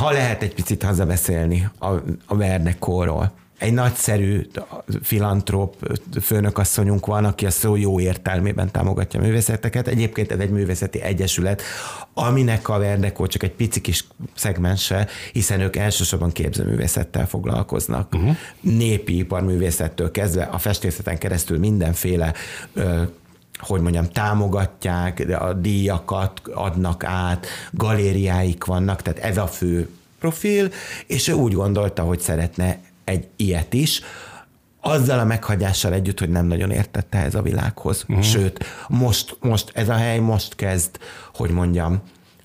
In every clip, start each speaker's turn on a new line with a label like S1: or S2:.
S1: ha lehet egy picit hazabeszélni a, a Vernekóról. Egy nagyszerű filantróp főnökasszonyunk van, aki a szó jó értelmében támogatja a művészeteket. Egyébként ez egy művészeti egyesület, aminek a Verdekó csak egy pici kis szegmense, hiszen ők elsősorban képzőművészettel foglalkoznak. Uh-huh. Népi iparművészettől kezdve a festészeten keresztül mindenféle ö, hogy mondjam, támogatják, a díjakat adnak át, galériáik vannak, tehát ez a fő profil, és ő úgy gondolta, hogy szeretne egy ilyet is, azzal a meghagyással együtt, hogy nem nagyon értette ez a világhoz. Uh-huh. Sőt, most, most ez a hely most kezd, hogy mondjam,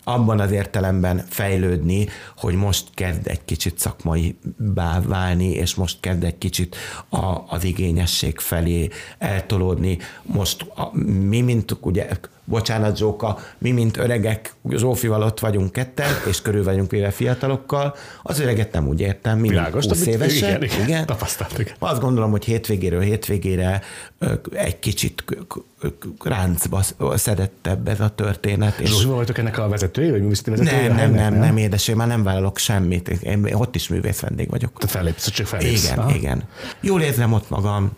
S1: abban az értelemben fejlődni, hogy most kezd egy kicsit szakmai válni, és most kezd egy kicsit a, az igényesség felé eltolódni. Most a, mi, mint ugye bocsánat Zsóka, mi mint öregek, Zsófival ott vagyunk ketten, és körül vagyunk véve fiatalokkal, az öreget nem úgy értem, mint Világos, 20 évesen. Igen, igen, igen.
S2: Tapasztaltuk.
S1: Azt gondolom, hogy hétvégéről hétvégére egy kicsit ráncba szedettebb ez a történet.
S2: És Zsófival voltok ennek a vezetője, vagy művészeti vezetője?
S1: Nem, nem, nem, nem, nem édes, én már nem vállalok semmit. Én ott is művész vendég vagyok.
S2: Te fellépsz, csak fellépsz.
S1: Igen, Aha. igen. Jól érzem ott magam,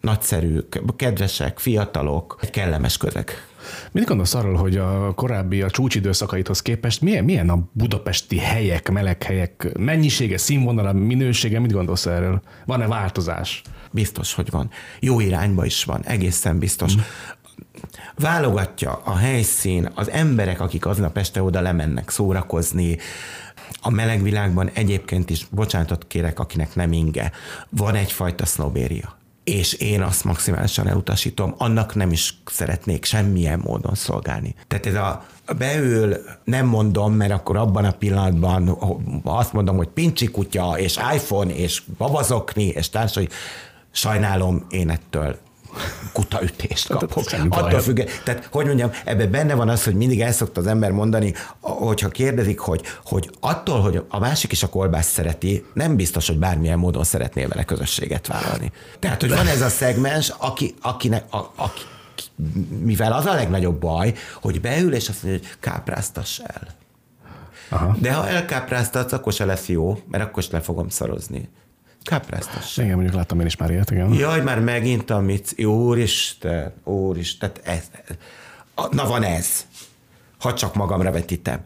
S1: nagyszerű, kedvesek, fiatalok, egy kellemes közeg.
S2: Mit gondolsz arról, hogy a korábbi, a csúcsidőszakaithoz képest milyen, milyen a budapesti helyek, meleg helyek mennyisége, színvonala, minősége, mit gondolsz erről? Van-e változás?
S1: Biztos, hogy van. Jó irányba is van, egészen biztos. Mm. Válogatja a helyszín, az emberek, akik aznap este oda lemennek szórakozni, a meleg világban egyébként is, bocsánatot kérek, akinek nem inge, van egyfajta sznobéria és én azt maximálisan elutasítom, annak nem is szeretnék semmilyen módon szolgálni. Tehát ez a beül, nem mondom, mert akkor abban a pillanatban azt mondom, hogy pincsi kutya, és iPhone, és babazokni, és társai, sajnálom, én ettől kutaütést hát, kapok. Attól függ, tehát hogy mondjam, ebben benne van az, hogy mindig el szokta az ember mondani, hogyha kérdezik, hogy, hogy attól, hogy a másik is a kolbász szereti, nem biztos, hogy bármilyen módon szeretnél vele közösséget vállalni. Tehát, hogy van ez a szegmens, aki, akinek, a, aki, mivel az a legnagyobb baj, hogy beül, és azt mondja, hogy kápráztass el. Aha. De ha elkápráztatsz, akkor se lesz jó, mert akkor is le fogom szarozni. Kápráztas.
S2: Igen, mondjuk láttam én is már ilyet, igen.
S1: Jaj, már megint a mic. Úristen, úristen, ez, ez. Na van ez, ha csak magamra vetítem.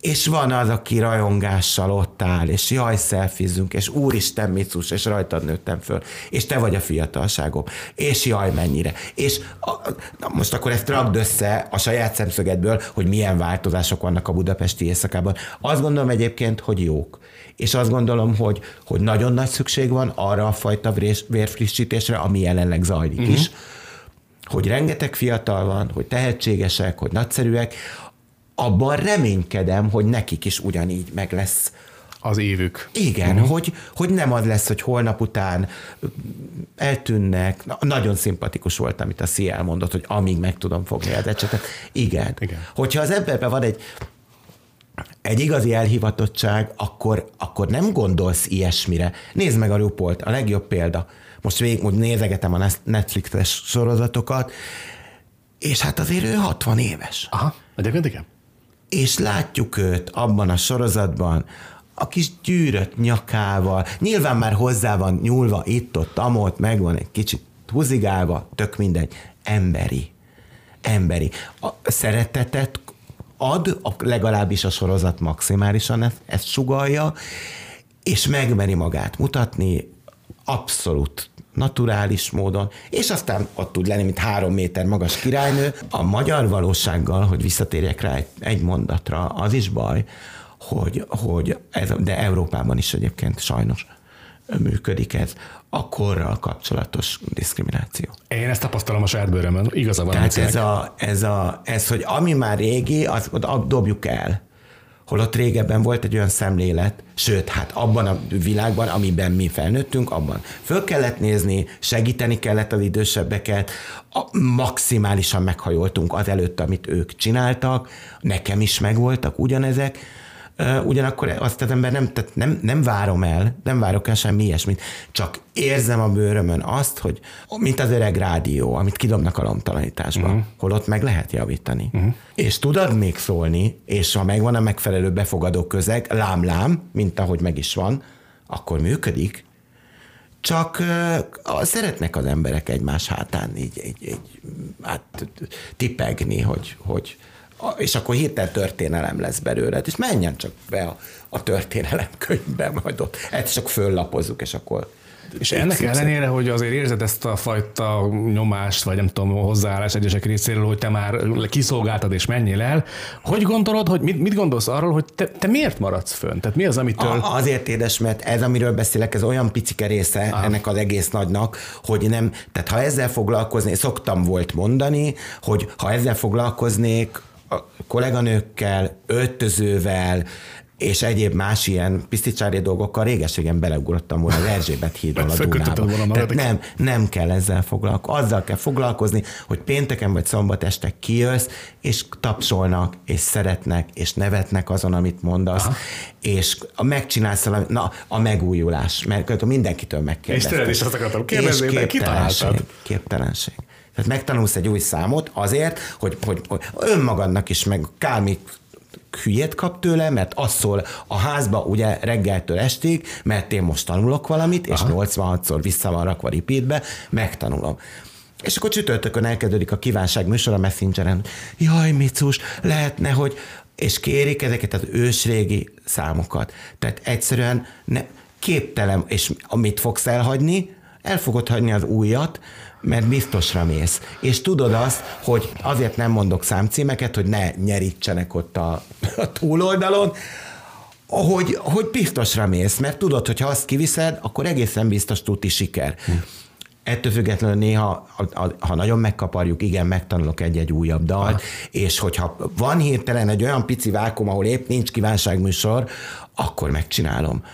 S1: És van az, aki rajongással ott áll, és jaj, szelfizünk, és úristen, micus, és rajtad nőttem föl, és te vagy a fiatalságom, és jaj, mennyire. És a, na most akkor ezt ragd össze a saját szemszögedből, hogy milyen változások vannak a budapesti éjszakában. Azt gondolom egyébként, hogy jók és azt gondolom, hogy, hogy nagyon nagy szükség van arra a fajta vérfrissítésre, ami jelenleg zajlik uh-huh. is, hogy rengeteg fiatal van, hogy tehetségesek, hogy nagyszerűek, abban reménykedem, hogy nekik is ugyanígy meg lesz
S2: az évük.
S1: Igen, uh-huh. hogy, hogy nem az lesz, hogy holnap után eltűnnek. Na, nagyon szimpatikus volt, amit a Szia elmondott, hogy amíg meg tudom fogni az ecsetet. Igen. Igen. Hogyha az emberben van egy egy igazi elhivatottság, akkor, akkor nem gondolsz ilyesmire. Nézd meg a Rupolt, a legjobb példa. Most végig hogy nézegetem a Netflixes sorozatokat, és hát azért ő 60 éves.
S2: Aha, egyébként igen.
S1: És látjuk őt abban a sorozatban, a kis gyűrött nyakával, nyilván már hozzá van nyúlva itt-ott, amott, megvan egy kicsit húzigálva, tök mindegy, emberi. Emberi. A szeretetet ad, legalábbis a sorozat maximálisan ezt, ezt sugalja, és megmeri magát mutatni abszolút naturális módon, és aztán ott tud lenni, mint három méter magas királynő. A magyar valósággal, hogy visszatérjek rá egy, egy mondatra, az is baj, hogy, hogy ez, de Európában is egyébként sajnos működik ez, a korral kapcsolatos diszkrimináció.
S2: Én ezt tapasztalom a saját bőrömön, igaza van.
S1: Tehát ez, a, ez, a, ez, hogy ami már régi, azt dobjuk el. Holott régebben volt egy olyan szemlélet, sőt, hát abban a világban, amiben mi felnőttünk, abban föl kellett nézni, segíteni kellett az idősebbeket, a, maximálisan meghajoltunk az előtt, amit ők csináltak, nekem is megvoltak ugyanezek, ugyanakkor azt az ember nem, tehát nem, nem várom el, nem várok el semmi ilyesmit, csak érzem a bőrömön azt, hogy mint az öreg rádió, amit kidobnak a lomtalanításba, uh-huh. holott meg lehet javítani. Uh-huh. És tudod még szólni, és ha megvan a megfelelő befogadó közeg, lám-lám, mint ahogy meg is van, akkor működik, csak uh, szeretnek az emberek egymás hátán így, így, így hát, tipegni, hogy, hogy és akkor hirtelen történelem lesz belőle, és menjen csak be a, a történelem könyvbe, majd ott ezt csak föllapozzuk, és akkor
S2: és ennek ellenére, hogy azért érzed ezt a fajta nyomást, vagy nem tudom, hozzáállás egyesek részéről, hogy te már kiszolgáltad és menjél el, hogy gondolod, hogy mit, mit gondolsz arról, hogy te, te miért maradsz fönn? Tehát mi az, amitől...
S1: A, azért édes, mert ez, amiről beszélek, ez olyan picike része Aha. ennek az egész nagynak, hogy nem, tehát ha ezzel foglalkozni, szoktam volt mondani, hogy ha ezzel foglalkoznék, a kolléganőkkel, öltözővel, és egyéb más ilyen piszticsári dolgokkal régeségen beleugrottam volna az Erzsébet hídon a Dunába. Tehát nem, nem kell ezzel foglalkozni. Azzal kell foglalkozni, hogy pénteken vagy szombat este kijössz, és tapsolnak, és szeretnek, és nevetnek azon, amit mondasz, Aha. és a megcsinálsz valami, na, a megújulás, mert mindenkitől megkérdeztem.
S2: És tőled is azt akartam kérdezni, de
S1: képtelenség, képtelenség. Tehát megtanulsz egy új számot azért, hogy, hogy, hogy önmagadnak is, meg kármi hülyét kap tőle, mert az szól a házba ugye reggeltől estig, mert én most tanulok valamit, és Aha. 86-szor vissza van rakva repeatbe, megtanulom. És akkor csütörtökön elkezdődik a kívánság műsor a Messengeren. Jaj, Micus, lehetne, hogy és kérik ezeket az ősrégi számokat. Tehát egyszerűen ne, képtelen, és amit fogsz elhagyni, el fogod hagyni az újat, mert biztosra mész. És tudod azt, hogy azért nem mondok számcímeket, hogy ne nyerítsenek ott a, a túloldalon, hogy, hogy biztosra mész, mert tudod, hogy ha azt kiviszed, akkor egészen biztos tuti siker. Hm. Ettől függetlenül néha, ha nagyon megkaparjuk, igen, megtanulok egy-egy újabb dalt, ha. és hogyha van hirtelen egy olyan pici vákum, ahol épp nincs kívánságműsor, akkor megcsinálom.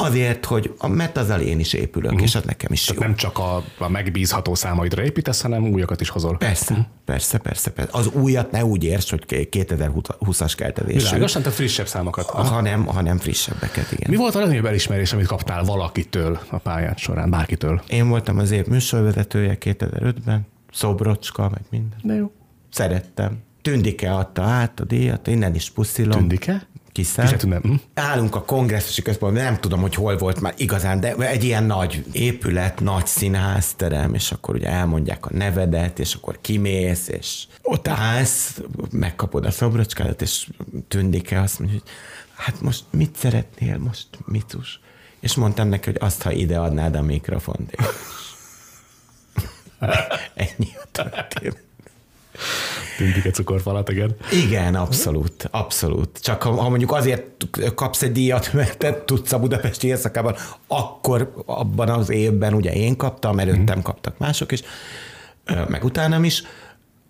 S1: Azért, hogy a, mert azzal én is épülök, uh-huh. és az nekem is
S2: Tehát jó. nem csak a, a megbízható számaidra építesz, hanem újakat is hozol.
S1: Persze, uh-huh. persze, persze, persze. Az újat ne úgy érts, hogy 2020-as keltezésű.
S2: Világosan, te frissebb számokat.
S1: Hanem, hanem frissebbeket, igen.
S2: Mi volt a legnagyobb elismerés, amit kaptál valakitől a pályát során, bárkitől?
S1: Én voltam az év műsorvezetője 2005-ben, Szobrocska, meg minden.
S2: De jó.
S1: Szerettem. Tündike adta át a díjat, innen is puszilom.
S2: Tündike?
S1: Kiszel. Hm? Állunk a kongresszusi központban, nem tudom, hogy hol volt már igazán, de egy ilyen nagy épület, nagy színházterem, és akkor ugye elmondják a nevedet, és akkor kimész, és ott állsz, megkapod a szobrocskádat, és tündike azt mondja, hogy hát most mit szeretnél most, Micus? És mondtam neki, hogy azt, ha ide adnád a mikrofont. Ennyi a történet.
S2: Tűntik a cukorfalat, igen.
S1: Igen, abszolút, abszolút. Csak ha, ha mondjuk azért kapsz egy díjat, mert te tudsz a budapesti éjszakában, akkor abban az évben ugye én kaptam, előttem kaptak mások is, meg utánam is,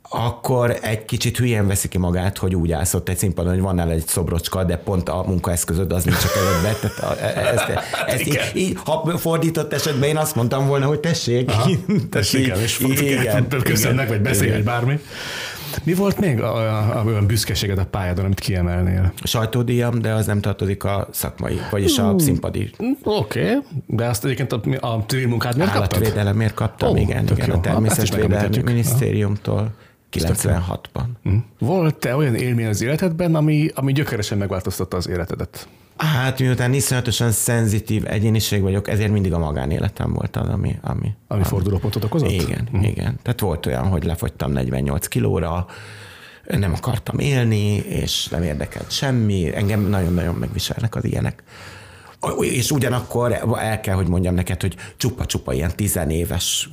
S1: akkor egy kicsit hülyén veszi ki magát, hogy úgy állszott egy színpadon, hogy van nála egy szobrocska, de pont a munkaeszközöd az nincs csak előbb. Tehát e- e- ezt, ezt így, így, ha fordított esetben én azt mondtam volna, hogy tessék. Aha,
S2: tessék, igen, és igen, köszönnek, vagy beszélj, vagy bármi. Mi volt még a, olyan büszkeséged a pályádon, amit kiemelnél?
S1: Sajtódíjam, de az nem tartozik a szakmai, vagyis a színpadi.
S2: Oké, okay. de azt egyébként a, a civil munkád miért kaptad?
S1: Állatvédelemért kaptam, oh, igen, igen, a természetvédelmi minisztériumtól. 96-ban.
S2: Hm. Volt-e olyan élmény az életedben, ami, ami gyökeresen megváltoztatta az életedet?
S1: Hát miután iszonyatosan szenzitív egyéniség vagyok, ezért mindig a magánéletem volt az, ami... Ami, ami,
S2: fordulópontot okozott?
S1: Igen, hm. igen. Tehát volt olyan, hogy lefogytam 48 kilóra, nem akartam élni, és nem érdekelt semmi. Engem nagyon-nagyon megviselnek az ilyenek. És ugyanakkor el kell, hogy mondjam neked, hogy csupa-csupa ilyen tizenéves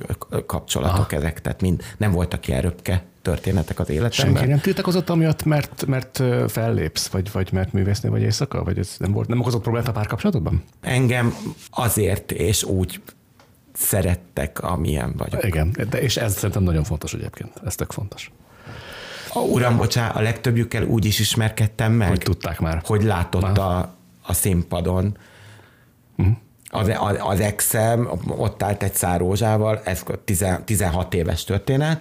S1: kapcsolatok Aha. ezek, tehát mind nem voltak ilyen röpke történetek az életemben.
S2: Senki nem tiltakozott amiatt, mert, mert fellépsz, vagy, vagy mert művésznő vagy éjszaka? Vagy ez nem, volt, nem okozott problémát a párkapcsolatodban?
S1: Engem azért és úgy szerettek, amilyen vagyok.
S2: Igen, de és ez szerintem nagyon fontos egyébként. Ez tök fontos.
S1: A uram, bocsá, a legtöbbjükkel úgy is ismerkedtem meg.
S2: Hogy tudták már.
S1: Hogy látott a, a színpadon. Uh-huh. Az, az, az exem ott állt egy szárózsával, ez 16 éves történet,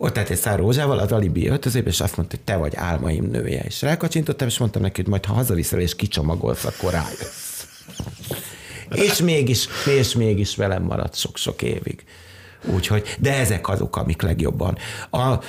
S1: ott állt egy szár rózsával az alibi öltözőbe, és azt mondta, hogy te vagy álmaim nője. És rákacsintottam, és mondtam neki, hogy majd ha hazaviszel és kicsomagolsz, akkor rájössz. És mégis, és mégis velem maradt sok-sok évig. Úgyhogy, de ezek azok, amik legjobban. A, a,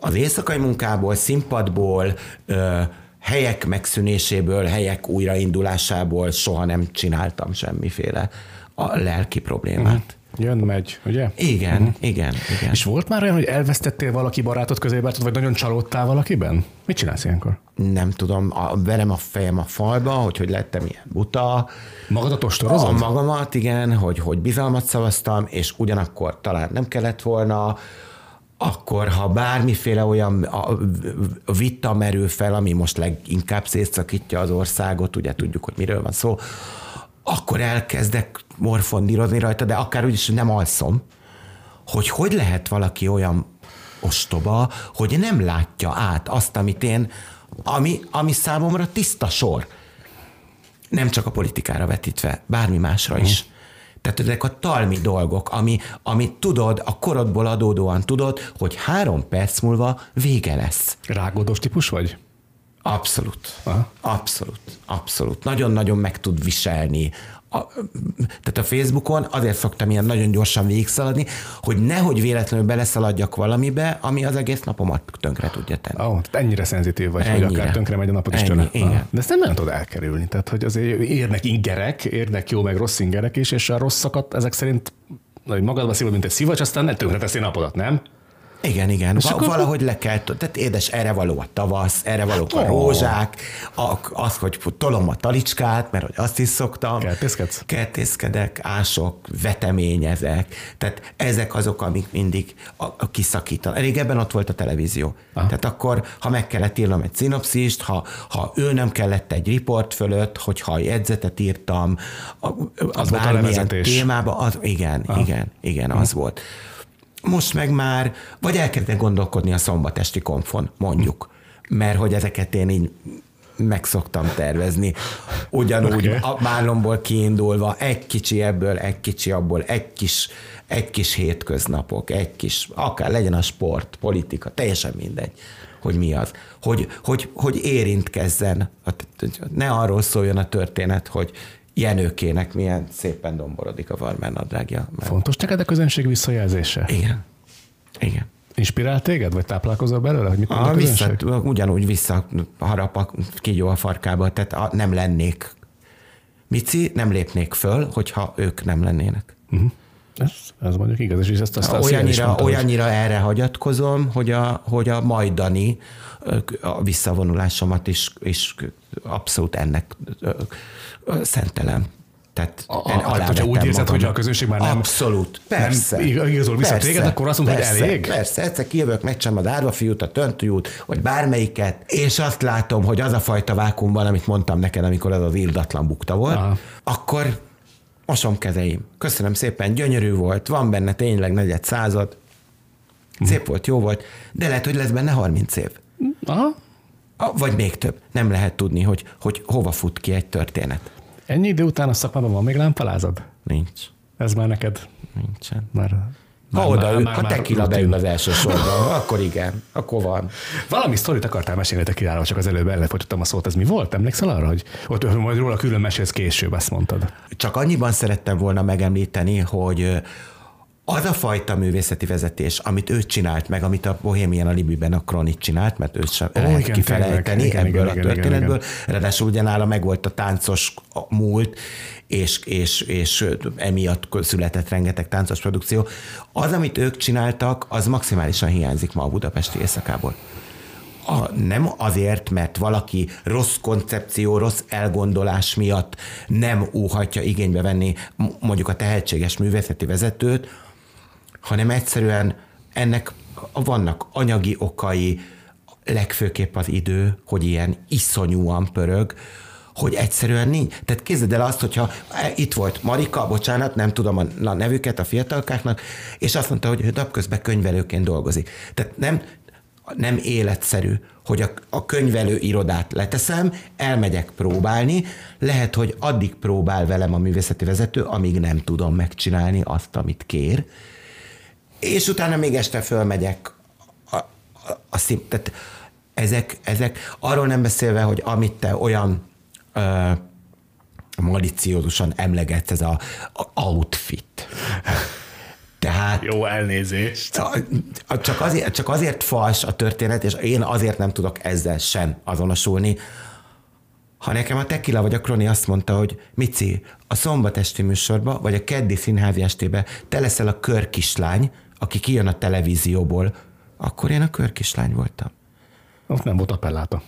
S1: az éjszakai munkából, színpadból, ö, helyek megszűnéséből, helyek újraindulásából soha nem csináltam semmiféle a lelki problémát. Uh-huh.
S2: Jön, megy, ugye?
S1: Igen, uh-huh. igen, igen.
S2: És volt már olyan, hogy elvesztettél valaki barátot közébe, vagy nagyon csalódtál valakiben? Mit csinálsz ilyenkor?
S1: Nem tudom, a, verem a fejem a falba, hogy hogy lettem ilyen buta.
S2: Magadat ostorozod?
S1: A magamat, igen, hogy, hogy bizalmat szavaztam, és ugyanakkor talán nem kellett volna, akkor ha bármiféle olyan a, vita merül fel, ami most leginkább szétszakítja az országot, ugye tudjuk, hogy miről van szó, akkor elkezdek morfondírozni rajta, de akár úgy is, hogy nem alszom, hogy hogy lehet valaki olyan ostoba, hogy nem látja át azt, amit én, ami, ami számomra tiszta sor. Nem csak a politikára vetítve, bármi másra is. Mm. Tehát ezek a talmi dolgok, ami, ami tudod, a korodból adódóan tudod, hogy három perc múlva vége lesz.
S2: Rágódós típus vagy?
S1: Abszolút. Aha. Abszolút. Abszolút. Nagyon-nagyon meg tud viselni a, tehát a Facebookon azért szoktam ilyen nagyon gyorsan végigszaladni, hogy nehogy véletlenül beleszaladjak valamibe, ami az egész napomat tönkre tudja tenni.
S2: Oh, tehát ennyire szenzitív vagy, ennyire. hogy akár tönkre megy a napot is tőle. De ezt nem nagyon tudod elkerülni. Tehát, hogy azért érnek ingerek, érnek jó meg rossz ingerek is, és a rosszakat ezek szerint hogy magadba szívod, mint egy szivacs, aztán ne tönkre teszi napodat, nem?
S1: Igen, igen. Va- akkor... Valahogy le kell, tehát édes, erre való a tavasz, erre valók a oh. rózsák, a, az, hogy tolom a talicskát, mert hogy azt is szoktam.
S2: Kertészkedsz?
S1: Kertészkedek, ások, veteményezek. Tehát ezek azok, amik mindig a, a kiszakítanak. Régebben ott volt a televízió. Aha. Tehát akkor, ha meg kellett írnom egy szinopszist, ha, ha ő nem kellett egy riport fölött, hogyha a jegyzetet írtam, a, a
S2: az bármilyen
S1: témába, az, igen, Aha. igen, igen, az Aha. volt. Most meg már, vagy elkezdek gondolkodni a szombatesti konfon, mondjuk, mert hogy ezeket én így meg szoktam tervezni. Ugyanúgy okay. a málomból kiindulva, egy kicsi ebből, egy kicsi abból, egy kis, egy kis hétköznapok, egy kis, akár legyen a sport, politika, teljesen mindegy, hogy mi az. Hogy, hogy, hogy érintkezzen, ne arról szóljon a történet, hogy Jenőkének milyen szépen domborodik a varmán nadrágja.
S2: Mert... Fontos neked a közönség visszajelzése?
S1: Igen. Igen.
S2: Inspirált téged, vagy táplálkozol belőle, hogy mit a,
S1: vissza, Ugyanúgy vissza harap a kígyó a farkába, tehát a, nem lennék Mici, nem lépnék föl, hogyha ők nem lennének. Uh-huh.
S2: Ez, ez mondjuk igaz, és ezt aztán
S1: olyannyira, mondta, olyannyira hogy... erre hagyatkozom, hogy a, hogy a majdani a visszavonulásomat is, is abszolút ennek szentelem. Tehát
S2: a, a, tehát, hogyha úgy érzed, magam. hogy a közönség már nem,
S1: Abszolút, persze.
S2: nem igazol vissza persze, téged, akkor azt mondod, hogy elég?
S1: Persze, egyszer kijövök, megcsem az árvafiút, a töntőjút, vagy bármelyiket, és azt látom, hogy az a fajta vákumban, amit mondtam neked, amikor az az írdatlan bukta volt, Aha. akkor mosom kezeim. Köszönöm szépen, gyönyörű volt, van benne tényleg negyed század, szép volt, jó volt, de lehet, hogy lesz benne 30 év.
S2: Aha.
S1: Vagy még több. Nem lehet tudni, hogy, hogy hova fut ki egy történet.
S2: Ennyi idő után a szakmában van még lámpalázad?
S1: Nincs.
S2: Ez már neked?
S1: Nincsen.
S2: Már
S1: ha már, oda ül, ha tekila beül az első sorban, akkor igen, akkor van.
S2: Valami sztorit akartál mesélni tekiláról, csak az előbb ellefogyottam a szót. Ez mi volt? Emlékszel arra, hogy ott majd róla külön mesélsz később, azt mondtad?
S1: Csak annyiban szerettem volna megemlíteni, hogy az a fajta művészeti vezetés, amit ő csinált meg, amit a Bohemian a Libyben a Kronit csinált, mert őt sem oh, lehet igen, kifelejteni igen, ebből igen, a történetből. Igen, igen. Ráadásul ugyanála meg volt a táncos múlt, és, és, és emiatt született rengeteg táncos produkció. Az, amit ők csináltak, az maximálisan hiányzik ma a budapesti éjszakából. A, nem azért, mert valaki rossz koncepció, rossz elgondolás miatt nem óhatja igénybe venni mondjuk a tehetséges művészeti vezetőt, hanem egyszerűen ennek vannak anyagi okai, legfőképp az idő, hogy ilyen iszonyúan pörög, hogy egyszerűen nincs. Tehát képzeld el azt, hogyha itt volt Marika, bocsánat, nem tudom a nevüket a fiatalkáknak, és azt mondta, hogy ő napközben könyvelőként dolgozik. Tehát nem, nem életszerű, hogy a, a könyvelő irodát leteszem, elmegyek próbálni, lehet, hogy addig próbál velem a művészeti vezető, amíg nem tudom megcsinálni azt, amit kér, és utána még este fölmegyek a szín, tehát ezek, ezek, arról nem beszélve, hogy amit te olyan ö, maliciózusan emlegetsz, ez a, a outfit. Tehát
S2: Jó elnézést.
S1: csak azért, csak azért fals a történet, és én azért nem tudok ezzel sem azonosulni, ha nekem a Tekila vagy a Kroni azt mondta, hogy Mici, a szombat esti műsorba, vagy a keddi színházi estébe te leszel a körkislány, aki kijön a televízióból, akkor én a körkislány voltam.
S2: Ott nem volt appelláta.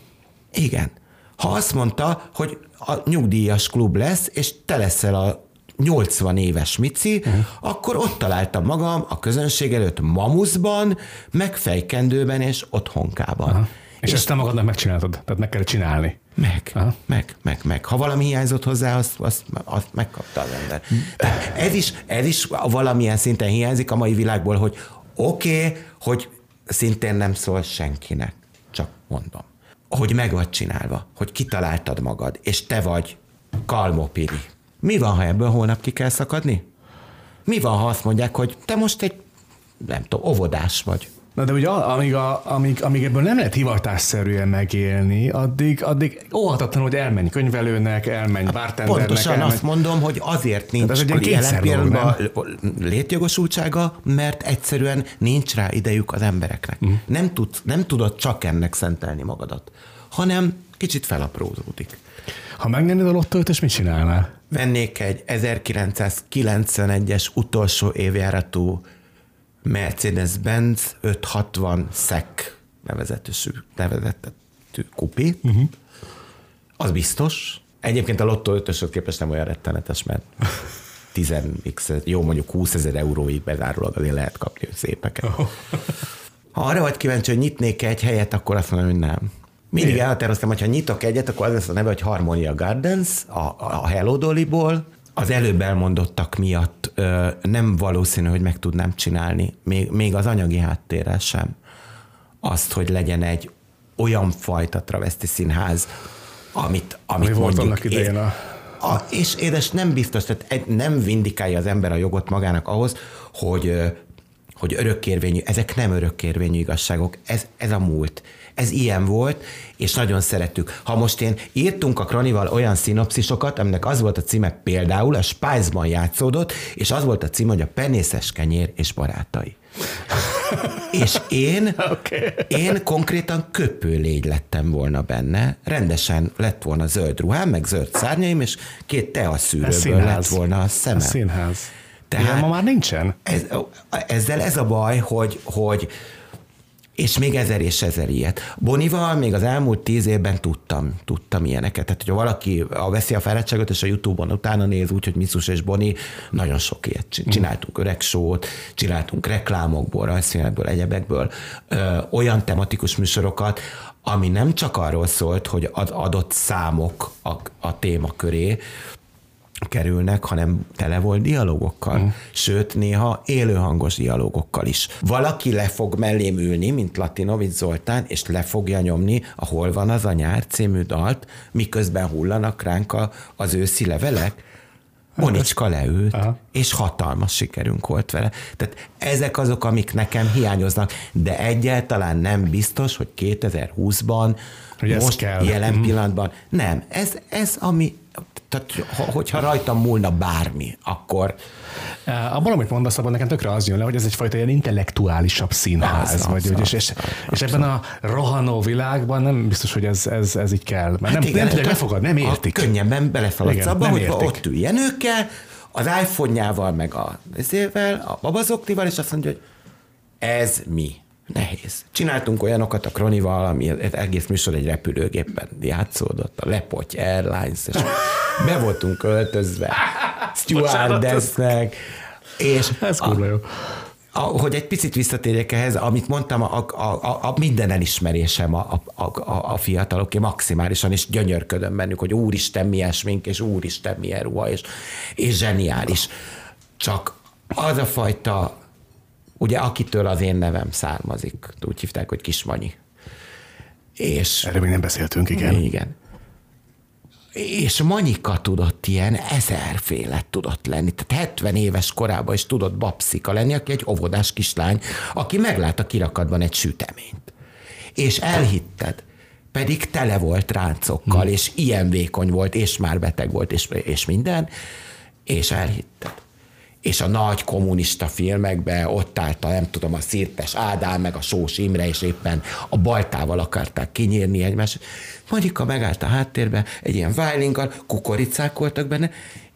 S1: Igen. Ha azt mondta, hogy a nyugdíjas klub lesz, és te leszel a 80 éves Mici, uh-huh. akkor ott találtam magam a közönség előtt mamuszban, meg fejkendőben és otthonkában. Uh-huh.
S2: És, és ezt te magadnak megcsináltad, tehát meg kell csinálni.
S1: Meg, Aha. meg, meg, meg. Ha valami hiányzott hozzá, azt, azt, azt megkapta az ember. Tehát ez is, ez is valamilyen szinten hiányzik a mai világból, hogy oké, okay, hogy szintén nem szól senkinek, csak mondom. Hogy meg vagy csinálva, hogy kitaláltad magad, és te vagy kalmopiri. Mi van, ha ebből holnap ki kell szakadni? Mi van, ha azt mondják, hogy te most egy, nem tudom, óvodás vagy.
S2: Na de ugye amíg, a, amíg, amíg ebből nem lehet hivatásszerűen megélni, addig, addig óhatatlan, hogy elmenj könyvelőnek, elmenj bartendernek.
S1: Pontosan
S2: elmenj.
S1: azt mondom, hogy azért nincs
S2: ez egy
S1: jelen pillanatban létjogosultsága, mert egyszerűen nincs rá idejük az embereknek. Mm. Nem, tud, nem tudod csak ennek szentelni magadat, hanem kicsit felaprózódik.
S2: Ha megnyernéd a lottót, mit csinálnál?
S1: Vennék egy 1991-es utolsó évjáratú Mercedes-Benz 560 SEC nevezetű, nevezetű kupi. Uh-huh. Az biztos. Egyébként a Lotto 5 képest nem olyan rettenetes, mert 10x, jó mondjuk 20 ezer euróig bezárólag azért lehet kapni szépeket. Oh. Ha arra vagy kíváncsi, hogy nyitnék egy helyet, akkor azt mondom, hogy nem. Mindig elhatároztam, hogy ha nyitok egyet, akkor az lesz a neve, hogy Harmonia Gardens, a, a Hello Dolly-ból, az előbb elmondottak miatt ö, nem valószínű, hogy meg tudnám csinálni, még, még az anyagi háttérrel sem, azt, hogy legyen egy olyan fajta traveszti színház, amit, amit
S2: Ami
S1: mondjuk...
S2: Volt idején a...
S1: A, és édes nem biztos, tehát nem vindikálja az ember a jogot magának ahhoz, hogy, hogy örökkérvényű, ezek nem örökkérvényű igazságok, ez, ez a múlt ez ilyen volt, és nagyon szerettük. Ha most én írtunk a Kronival olyan szinopszisokat, aminek az volt a címe például, a Spice-ban játszódott, és az volt a címe, hogy a penészes kenyér és barátai. és én, okay. én konkrétan köpőlégy lettem volna benne, rendesen lett volna zöld ruhám, meg zöld szárnyaim, és két teaszűrőből lett volna a szemem. A
S2: színház. Tehát Ilyen ma már nincsen.
S1: Ez, ezzel ez a baj, hogy, hogy és még ezer és ezer ilyet. Bonival még az elmúlt tíz évben tudtam, tudtam ilyeneket. Tehát, hogyha valaki a veszi a fáradtságot, és a Youtube-on utána néz úgy, hogy Misszus és Boni, nagyon sok ilyet csináltunk, öreg sót, csináltunk reklámokból, rajzfilmekből, egyebekből, ö, olyan tematikus műsorokat, ami nem csak arról szólt, hogy az adott számok a, a témaköré, kerülnek, hanem tele volt dialógokkal. Mm. Sőt, néha élőhangos dialógokkal is. Valaki le fog mellém ülni, mint Latinovic Zoltán, és le fogja nyomni a Hol van az a nyár című dalt, miközben hullanak ránk a, az őszi levelek. Monicska leült, Aha. és hatalmas sikerünk volt vele. Tehát ezek azok, amik nekem hiányoznak, de egyáltalán nem biztos, hogy 2020-ban, hogy most kell. jelen mm. pillanatban, nem. Ez, ez ami, tehát hogyha rajtam múlna bármi, akkor...
S2: Abban, amit mondasz, abban nekem tökre az jön le, hogy ez egyfajta ilyen intellektuálisabb színház. Az, vagy, az, és, és, és ebben a rohanó világban nem biztos, hogy ez, ez, ez így kell. Mert hát nem, igen, nem tudják befogadni, nem értik.
S1: Könnyebben beleszaladsz abba, hogy értik. ott üljen őkkel, az iPhone-jával, meg a ezével, a babazoktival, és azt mondja, hogy ez mi? Nehéz. Csináltunk olyanokat a Kronival, ami egész műsor egy repülőgépen játszódott, a Lepoty Airlines, és be voltunk öltözve stewardessnek, és
S2: Ez kurva jó.
S1: A, hogy egy picit visszatérjek ehhez, amit mondtam, a, a, a, a minden elismerésem a, a, a, a fiataloké maximálisan, és gyönyörködöm bennük, hogy úristen milyen smink, és úristen milyen ruha, és, és zseniális. Csak az a fajta ugye akitől az én nevem származik, úgy hívták, hogy Kismanyi.
S2: És, Erről még nem beszéltünk, igen.
S1: Igen. És Manyika tudott ilyen ezerféle tudott lenni. Tehát 70 éves korában is tudott babszika lenni, aki egy óvodás kislány, aki meglát a kirakatban egy süteményt. És elhitted. Pedig tele volt ráncokkal, hmm. és ilyen vékony volt, és már beteg volt, és, és minden, és elhitted és a nagy kommunista filmekben ott állt a, nem tudom, a Szirtes Ádám, meg a Sós Imre, és éppen a baltával akarták kinyírni egymást. Monika megállt a háttérbe, egy ilyen vájlinggal, kukoricák voltak benne,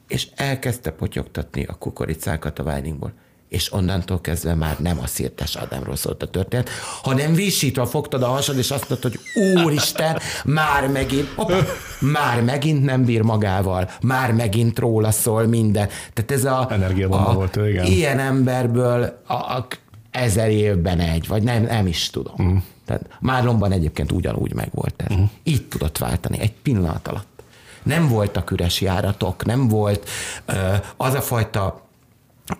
S1: és elkezdte potyogtatni a kukoricákat a vájlingból és onnantól kezdve már nem a Szirtes Ádámról szólt a történet, hanem visítva fogtad a hasad, és azt mondtad, hogy úristen, már megint, opa, már megint nem bír magával, már megint róla szól minden. Tehát ez a...
S2: a volt ő, igen.
S1: Ilyen emberből a, a ezer évben egy, vagy nem, nem is tudom. Uh-huh. Tehát Márlonban egyébként ugyanúgy megvolt ez. Uh-huh. Így tudott váltani, egy pillanat alatt. Nem voltak üres járatok, nem volt uh, az a fajta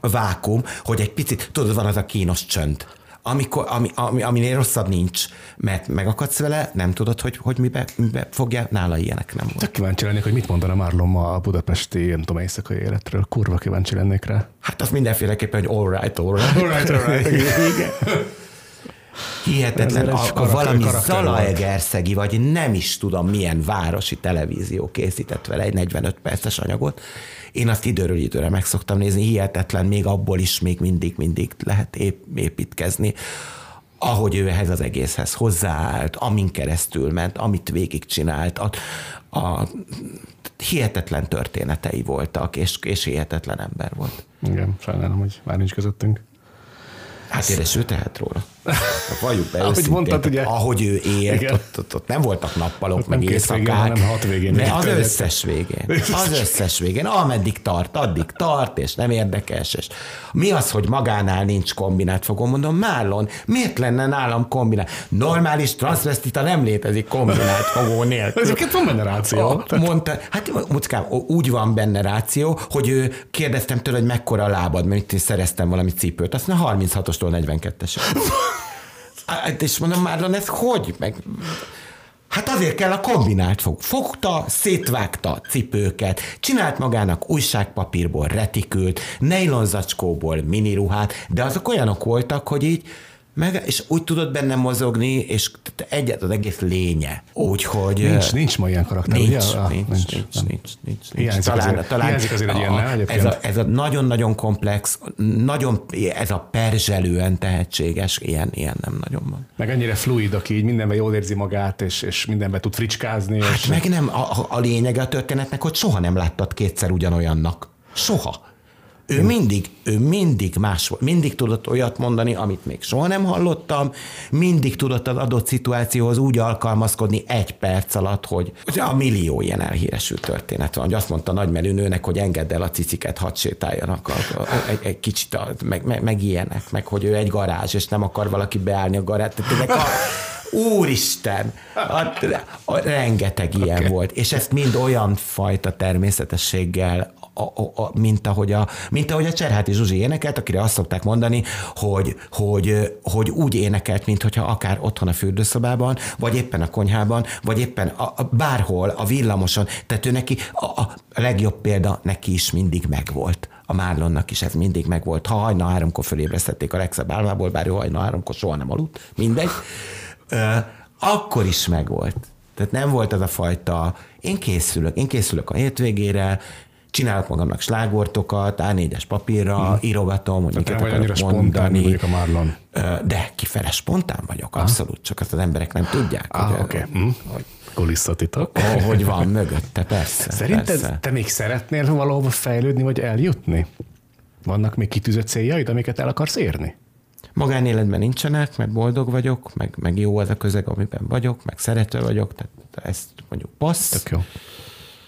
S1: vákum, hogy egy picit, tudod, van az a kínos csönd, amikor, ami, ami, aminél rosszabb nincs, mert megakadsz vele, nem tudod, hogy, hogy mibe, mibe fogja, nála ilyenek nem volt.
S2: Csak kíváncsi lennék, hogy mit mondana Marlon ma a budapesti, nem tudom, éjszakai életről. Kurva kíváncsi lennék rá.
S1: Hát az mindenféleképpen, hogy all right, all right.
S2: all right, all right.
S1: Hihetetlen, a, a valami Zalaegerszegi, vagy nem is tudom milyen városi televízió készített vele egy 45 perces anyagot, én azt időről időre meg szoktam nézni, hihetetlen, még abból is még mindig, mindig lehet építkezni ahogy ő ehhez az egészhez hozzáállt, amin keresztül ment, amit végigcsinált, a, a hihetetlen történetei voltak, és, és hihetetlen ember volt.
S2: Igen, sajnálom, hogy már nincs közöttünk.
S1: Hát édes ő tehet róla. Valljuk be
S2: Ahogy mondtad, ugye.
S1: Ahogy ő élt, ott, ott, ott, nem voltak nappalok, ott meg nem éjszakák. Végén,
S2: hat végén.
S1: De az összes végén. Az összes végén. Ameddig tart, addig tart, és nem érdekes. És mi az, hogy magánál nincs kombinát, fogom mondom, Márlon, miért lenne nálam kombinát? Normális transvestita nem létezik kombinát fogó nélkül.
S2: Ezeket van benne ráció.
S1: Mondta, hát muckám, úgy van benne ráció, hogy ő kérdeztem tőle, hogy mekkora a lábad, mert én szereztem valami cipőt. Azt mondja, 36-ostól 42-es. Hát és mondom, Márlon, ez hogy? Meg, Hát azért kell a kombinált fog. Fogta, szétvágta cipőket, csinált magának újságpapírból retikült, nejlonzacskóból miniruhát, de azok olyanok voltak, hogy így meg, és úgy tudod benne mozogni, és egyet az egész lénye. Úgyhogy...
S2: Nincs, nincs ma ilyen karakter,
S1: nincs,
S2: ugye?
S1: Nincs,
S2: ah,
S1: nincs, nincs, nincs, nincs, nincs,
S2: nincs. talán, azért, talán hiányzik azért egy ilyen,
S1: ez, a, ez a nagyon-nagyon komplex, nagyon, ez a perzselően tehetséges, ilyen, ilyen nem nagyon van.
S2: Meg ennyire fluid, aki így mindenben jól érzi magát, és, és mindenben tud fricskázni.
S1: Hát
S2: és
S1: meg nem, a, a lényege a történetnek, hogy soha nem láttad kétszer ugyanolyannak. Soha. Ő mindig, ő mindig más volt. Mindig tudott olyat mondani, amit még soha nem hallottam, mindig tudott az adott szituációhoz úgy alkalmazkodni egy perc alatt, hogy a millió ilyen elhíresült történet van. Hogy azt mondta a nagymerőnőnek, hogy engedd el a ciciket, hadd sétáljanak a, a, egy, egy kicsit, a, meg, meg, meg, ilyenek, meg hogy ő egy garázs, és nem akar valaki beállni a garázs. Tehát a, Úristen! A, a, rengeteg ilyen okay. volt, és ezt mind olyan fajta természetességgel a, a, a, mint, ahogy a, mint ahogy a Cserháti Zsuzsi énekelt, akire azt szokták mondani, hogy, hogy, hogy úgy énekelt, mint hogyha akár otthon a fürdőszobában, vagy éppen a konyhában, vagy éppen a, a, bárhol, a villamoson. Tehát ő neki a, a legjobb példa neki is mindig megvolt a Márlonnak is ez mindig megvolt. Ha hajna háromkor fölébresztették a legszebb álmából, bár ő hajna háromkor soha nem aludt, mindegy, akkor is megvolt. Tehát nem volt az a fajta, én készülök, én készülök a hétvégére, csinálok magamnak slágortokat, A4-es papírra, hmm. írogatom, hogy miket akarok mondani.
S2: a Marlon.
S1: De kifele spontán vagyok, abszolút, csak azt az emberek nem tudják.
S2: Ah, hogy, okay. hmm. hogy,
S1: Kulisszatitok. Hogy van mögötte, persze.
S2: Szerinted
S1: persze.
S2: te még szeretnél valahova fejlődni, vagy eljutni? Vannak még kitűzött céljaid, amiket el akarsz érni?
S1: Magánéletben nincsenek, mert boldog vagyok, meg, meg jó az a közeg, amiben vagyok, meg szerető vagyok, tehát ezt mondjuk passz.
S2: Tök jó.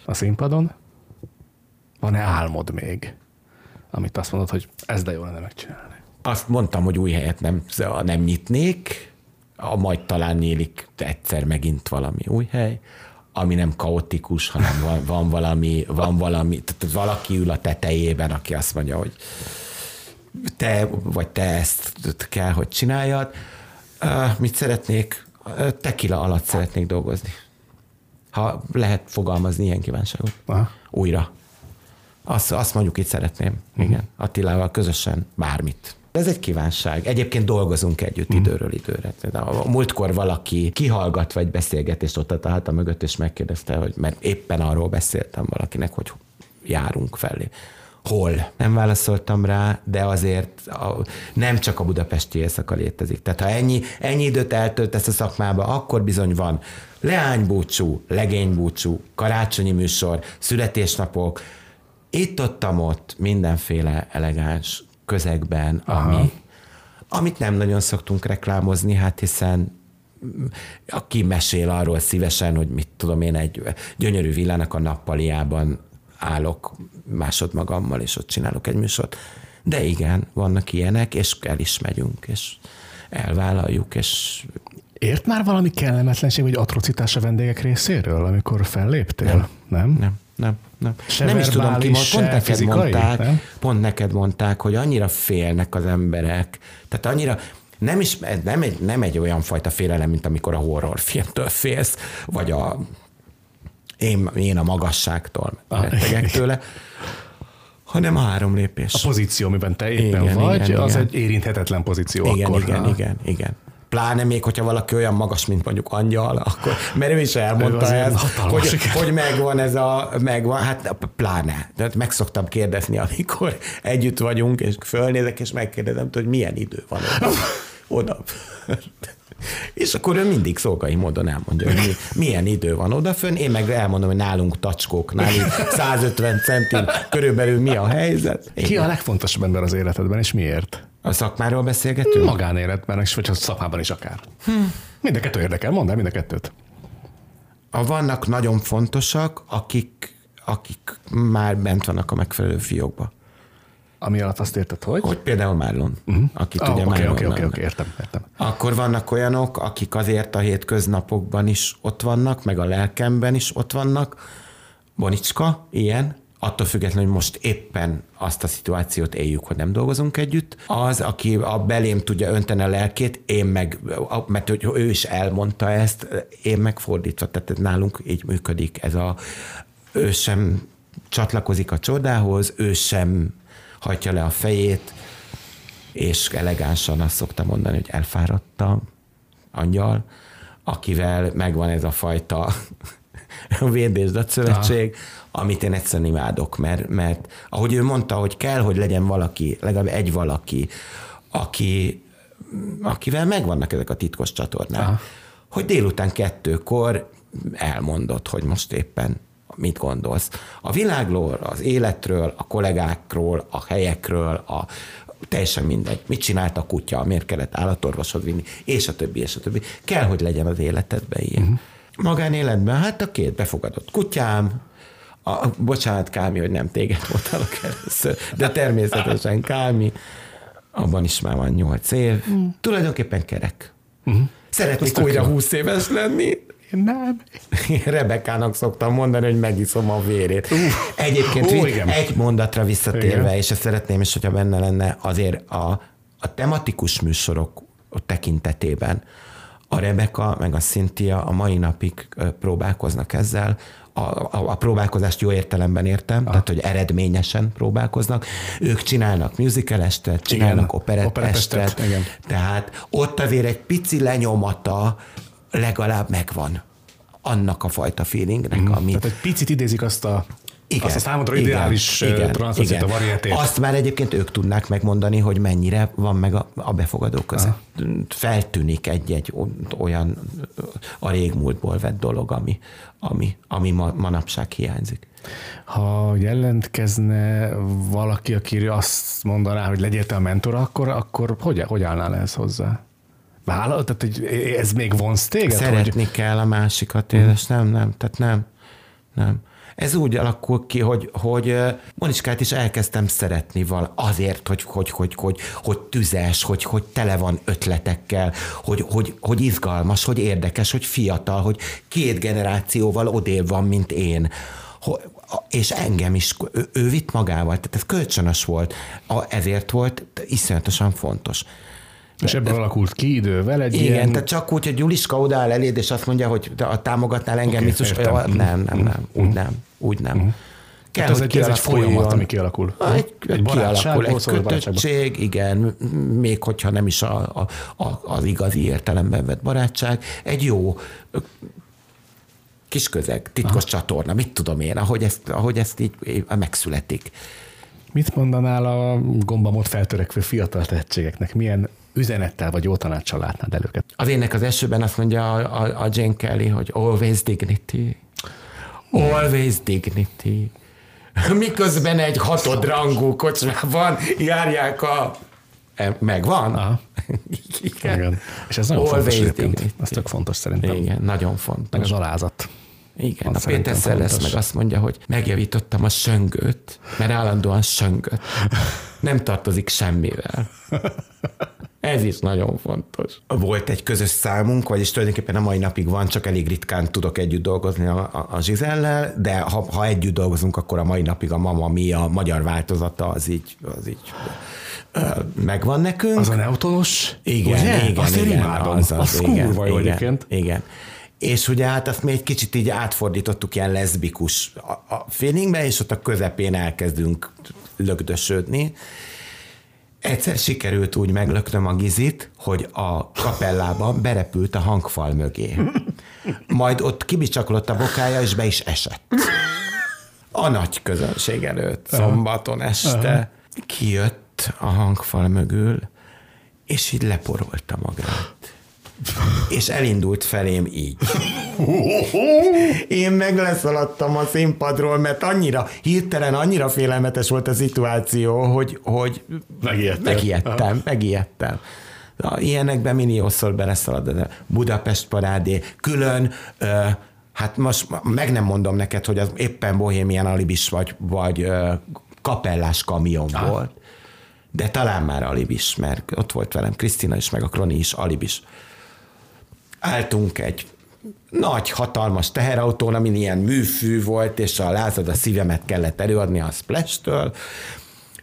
S2: A színpadon? Van-e álmod még, amit azt mondod, hogy ez de jó lenne megcsinálni?
S1: Azt mondtam, hogy új helyet nem, nem nyitnék, a majd talán nyílik egyszer megint valami új hely, ami nem kaotikus, hanem van, van valami, van valami, tehát valaki ül a tetejében, aki azt mondja, hogy te, vagy te ezt kell, hogy csináljad. Mit szeretnék? Tekila alatt szeretnék dolgozni. Ha lehet fogalmazni ilyen kívánságot. Aha. Újra. Azt, azt mondjuk itt szeretném. Uh-huh. Igen. Attilával közösen bármit. Ez egy kívánság. Egyébként dolgozunk együtt mm. időről időre. A múltkor valaki kihallgat vagy beszélgetést ott a háta mögött, és megkérdezte, hogy mert éppen arról beszéltem valakinek, hogy járunk felé hol. Nem válaszoltam rá, de azért a, nem csak a budapesti éjszaka létezik. Tehát ha ennyi, ennyi időt eltöltesz a szakmába, akkor bizony van leánybúcsú, legénybúcsú, karácsonyi műsor, születésnapok, itt-ottam ott mindenféle elegáns közegben, ami, amit nem nagyon szoktunk reklámozni, hát hiszen aki mesél arról szívesen, hogy mit tudom én, egy gyönyörű villának a nappaliában állok másodmagammal, és ott csinálok egy műsort. De igen, vannak ilyenek, és el is megyünk, és elvállaljuk, és
S2: Ért már valami kellemetlenség vagy atrocitás a vendégek részéről, amikor felléptél?
S1: Nem. Nem? Nem. Nem, nem. Nem is tudom ki, pont neked, fizikai, mondták, nem? pont neked mondták, hogy annyira félnek az emberek, tehát annyira, nem, is, nem, egy, nem egy olyan fajta félelem, mint amikor a horrorfilmtől félsz, vagy a én, én a magasságtól rettegek tőle, hanem a három lépés.
S2: A pozíció, amiben te éppen igen, vagy, igen, az igen. egy érinthetetlen pozíció.
S1: Igen,
S2: akkor,
S1: igen, ha? igen, igen. Pláne még, hogyha valaki olyan magas, mint mondjuk angyal, akkor, mert ő is elmondta ő ezt, hogy, hogy megvan ez a, megvan, hát pláne. De meg szoktam kérdezni, amikor együtt vagyunk, és fölnézek, és megkérdezem, hogy milyen idő van oda. oda. És akkor ő mindig szolgai módon elmondja, hogy mi, milyen idő van odafönn, én meg elmondom, hogy nálunk tacskók, nálunk 150 centim körülbelül mi a helyzet.
S2: Ki a legfontosabb ember az életedben, és miért?
S1: A szakmáról beszélgetünk?
S2: Magánéletben, és vagy a szakmában is akár. Hm. Mind a kettő érdekel, mondd el mind a kettőt.
S1: A vannak nagyon fontosak, akik, akik már bent vannak a megfelelő fiókba.
S2: Ami alatt azt érted, hogy?
S1: Hogy például Marlon, uh-huh. akit
S2: oh, ugye okay, Marlon. Oké, oké, oké, értem, értem.
S1: Akkor vannak olyanok, akik azért a hétköznapokban is ott vannak, meg a lelkemben is ott vannak. Bonicska, ilyen, attól függetlenül, hogy most éppen azt a szituációt éljük, hogy nem dolgozunk együtt, az, aki a belém tudja önteni a lelkét, én meg, mert hogy ő is elmondta ezt, én meg fordítva, tehát nálunk így működik ez a, ő sem csatlakozik a csodához, ő sem hajtja le a fejét, és elegánsan azt szokta mondani, hogy elfáradtam, angyal, akivel megvan ez a fajta védésdat szövetség, ah. amit én egyszerűen imádok, mert, mert ahogy ő mondta, hogy kell, hogy legyen valaki, legalább egy valaki, aki, akivel megvannak ezek a titkos csatornák, ah. hogy délután kettőkor elmondott, hogy most éppen mit gondolsz. A világról, az életről, a kollégákról, a helyekről, a, teljesen mindegy. Mit csinált a kutya, miért kellett állatorvoshoz vinni, és a többi, és a többi. Kell, hogy legyen az életedben ilyen. Uh-huh. Magánéletben, hát a két befogadott kutyám, a, bocsánat, Kámi, hogy nem téged voltalak először, de természetesen Kámi, abban is már van nyolc év. Uh-huh. Tulajdonképpen kerek. Uh-huh. Szeretnék újra húsz éves lenni,
S2: én nem.
S1: Én Rebekának szoktam mondani, hogy megiszom a vérét. Uh, Egyébként uh, igen. egy mondatra visszatérve, igen. és ezt szeretném is, hogyha benne lenne, azért a, a tematikus műsorok tekintetében a Rebeka meg a Cynthia a mai napig próbálkoznak ezzel, a, a, a próbálkozást jó értelemben értem, ah. tehát hogy eredményesen próbálkoznak. Ők csinálnak musical estet, csinálnak operett estet, tehát ott azért egy pici lenyomata legalább megvan annak a fajta feelingnek, mm. ami...
S2: Tehát egy picit idézik azt a igen, azt a számodra igen, ideális igen, igen. a varietét.
S1: Azt már egyébként ők tudnák megmondani, hogy mennyire van meg a, a befogadók között. Aha. Feltűnik egy-egy olyan a régmúltból vett dolog, ami, ami, ami ma, manapság hiányzik.
S2: Ha jelentkezne valaki, aki azt mondaná, hogy legyél te a mentora, akkor, akkor hogy, hogy állnál ehhez hozzá? Vállal? Tehát hogy ez még vonz téged?
S1: Szeretni hogy... kell a másikat, és nem, nem, tehát nem, nem. Ez úgy alakul ki, hogy, hogy Monicskát is elkezdtem szeretni val azért, hogy, hogy, hogy, hogy, hogy tüzes, hogy, hogy tele van ötletekkel, hogy, hogy, hogy izgalmas, hogy érdekes, hogy fiatal, hogy két generációval odébb van, mint én és engem is, ő, ő vitt magával, tehát ez kölcsönös volt, ezért volt iszonyatosan fontos.
S2: És ebből de, alakult ki idővel egy
S1: Igen, ilyen... tehát csak úgy, hogy Juliska odaáll eléd, és azt mondja, hogy a támogatnál engem okay, biztos, hogy nem, nem, nem, úgy nem, úgy nem. Uh-huh. kell,
S2: Hát ez egy, ez egy folyamat, ami kialakul.
S1: Egy,
S2: egy barátságból
S1: egy
S2: szól, egy
S1: kötöttség, igen, még hogyha nem is a, a, a, az igazi értelemben vett barátság, egy jó kis közeg, titkos Aha. csatorna, mit tudom én, ahogy ezt, ahogy ezt így így megszületik.
S2: Mit mondanál a gombamot feltörekvő fiatal tehetségeknek? Milyen üzenettel vagy jó tanácssal látnád el őket?
S1: Az ének az esőben azt mondja a, a, a Jane Kelly, hogy always dignity. Always dignity. Miközben egy hatodrangú kocsmában járják a... E, Megvan?
S2: Aha.
S1: Igen.
S2: Igen. És ez nagyon
S1: Always
S2: fontos egyébként. Ez tök fontos szerintem.
S1: Igen, nagyon
S2: Meg
S1: fontos.
S2: az alázat.
S1: Igen,
S2: Az
S1: a Péter Szellesz meg azt mondja, hogy megjavítottam a söngőt, mert állandóan söngött. Nem tartozik semmivel. Ez is nagyon fontos. Volt egy közös számunk, vagyis tulajdonképpen a mai napig van, csak elég ritkán tudok együtt dolgozni a, a, a Zsizellel, de ha, ha együtt dolgozunk, akkor a mai napig a Mama Mi, a magyar változata, az így, az így megvan nekünk.
S2: Az a neutonos?
S1: Igen,
S2: ugye?
S1: igen,
S2: Azt én
S1: igen,
S2: imádom.
S1: az,
S2: Az,
S1: az, igen,
S2: kurva jó
S1: igen. Igen. És ugye hát azt mi egy kicsit így átfordítottuk ilyen leszbikus a, a feelingbe, és ott a közepén elkezdünk lögdösödni. Egyszer sikerült úgy meglöknöm a gizit, hogy a kapellában berepült a hangfal mögé. Majd ott kibicsaklott a bokája, és be is esett. A nagy közönség előtt, szombaton este. Kijött a hangfal mögül, és így leporolta magát. És elindult felém így. Én meg leszaladtam a színpadról, mert annyira, hirtelen annyira félelmetes volt a szituáció, hogy, hogy
S2: Megijedtél.
S1: megijedtem, megijedtem. Na, ilyenekben milliószor beleszalad de Budapest parádé, külön, ö, hát most meg nem mondom neked, hogy az éppen bohémian alibis vagy, vagy ö, kapellás kamion ah. volt, de talán már alibis, mert ott volt velem Krisztina is, meg a Kroni is alibis. Álltunk egy nagy, hatalmas teherautón, amin ilyen műfű volt, és a lázad a szívemet kellett előadni a Splash-től.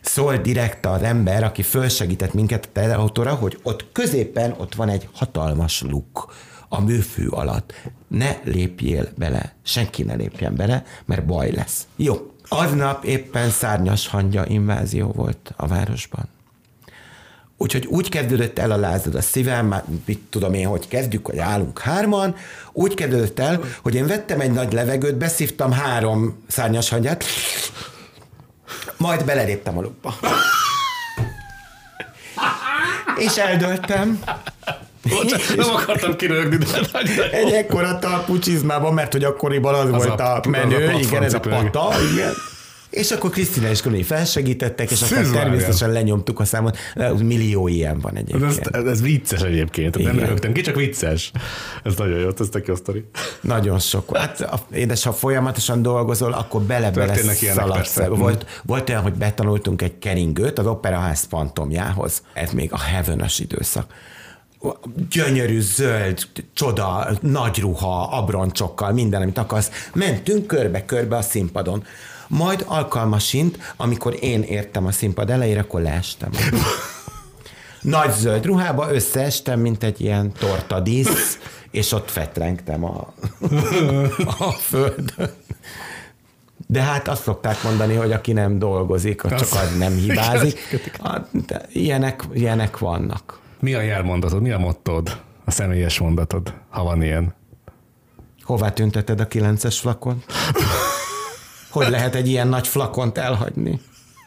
S1: Szólt direkt az ember, aki fölsegített minket a teherautóra, hogy ott középen ott van egy hatalmas luk a műfű alatt. Ne lépjél bele, senki ne lépjen bele, mert baj lesz. Jó. Aznap éppen szárnyas hangya invázió volt a városban. Úgyhogy úgy kezdődött el a lázad a szívem, már mit tudom én, hogy kezdjük, hogy állunk hárman, úgy kezdődött el, hogy én vettem egy nagy levegőt, beszívtam három szárnyas hangyát, majd beleréptem a lukba. És eldöltem.
S2: Bocsánat, nem akartam kirögni, de
S1: Egy ekkora talpú csizmában, mert hogy akkoriban az,
S2: Az
S1: volt
S2: a-
S1: a, menő,
S2: a
S1: igen, ez a pata, igen. És akkor Krisztina és Köni felsegítettek, és aztán
S2: Szűzvágás.
S1: természetesen lenyomtuk a számot. Millió ilyen van
S2: Ez,
S1: egyébként.
S2: ez, ez vicces egyébként. Nem
S1: Igen.
S2: rögtem ki, csak vicces. Ez nagyon jó, ez tök jó sztori.
S1: Nagyon sok. Hát a, édes, ha folyamatosan dolgozol, akkor bele-bele szaladsz. Volt, volt olyan, hogy betanultunk egy keringőt az operaház fantomjához. Ez még a heaven időszak. Gyönyörű, zöld, csoda, nagy ruha, abroncsokkal, minden, amit akarsz. Mentünk körbe-körbe a színpadon. Majd alkalmasint, amikor én értem a színpad elejére, akkor leestem. Nagy zöld ruhába összeestem, mint egy ilyen tortadísz, és ott fetrengtem a, a földön. De hát azt szokták mondani, hogy aki nem dolgozik, az csak az nem hibázik. A- Ilyenek, ilyenek vannak.
S2: Mi a jelmondatod, mi a mottod, a személyes mondatod, ha van ilyen?
S1: Hová tünteted a kilences flakon? Hogy lehet egy ilyen nagy flakont elhagyni?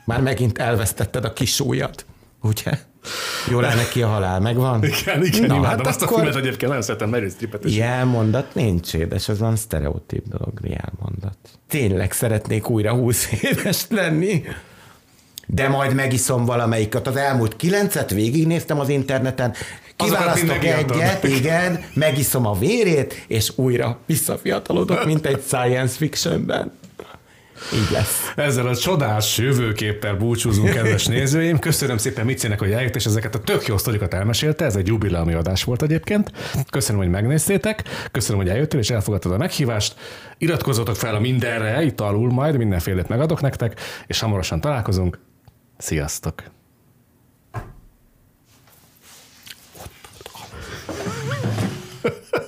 S1: Már megint elvesztetted a kis ujjat, ugye? Jól áll neki a halál, megvan?
S2: Igen, igen,
S1: Na,
S2: imádom
S1: hát
S2: azt a
S1: akkor-
S2: filmet egyébként, nagyon szeretem Meryl Streepet is.
S1: Jelmondat nincs édes, az van sztereotíp dolog, jelmondat. Tényleg szeretnék újra 20 éves lenni. De majd megiszom valamelyiket. Az elmúlt kilencet végignéztem az interneten, kiválasztok egyet, igen, megiszom a vérét, és újra visszafiatalodok, mint egy science fictionben. Így lesz.
S2: Ezzel a csodás jövőképpel búcsúzunk, kedves nézőim. Köszönöm szépen Micinek, hogy eljött, és ezeket a tök jó sztorikat elmesélte. Ez egy jubileumi adás volt egyébként. Köszönöm, hogy megnéztétek. Köszönöm, hogy eljöttél, és elfogadtad a meghívást. Iratkozzatok fel a mindenre, itt alul majd mindenfélét megadok nektek, és hamarosan találkozunk. Sziasztok!
S3: Day and night,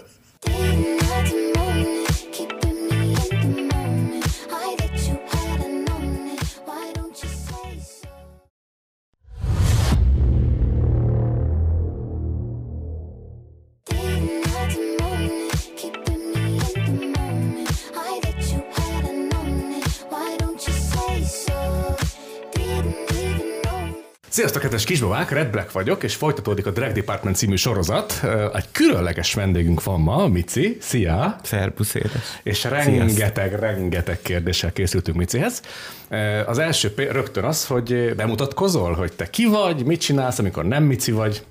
S2: Sziasztok, kedves kisbabák, Red Black vagyok, és folytatódik a Drag Department című sorozat. Egy különleges vendégünk van ma, Mici. Szia!
S1: Szerbusz, édes.
S2: És rengeteg, Sziasztok. rengeteg kérdéssel készültünk Micihez. Az első rögtön az, hogy bemutatkozol, hogy te ki vagy, mit csinálsz, amikor nem Mici vagy.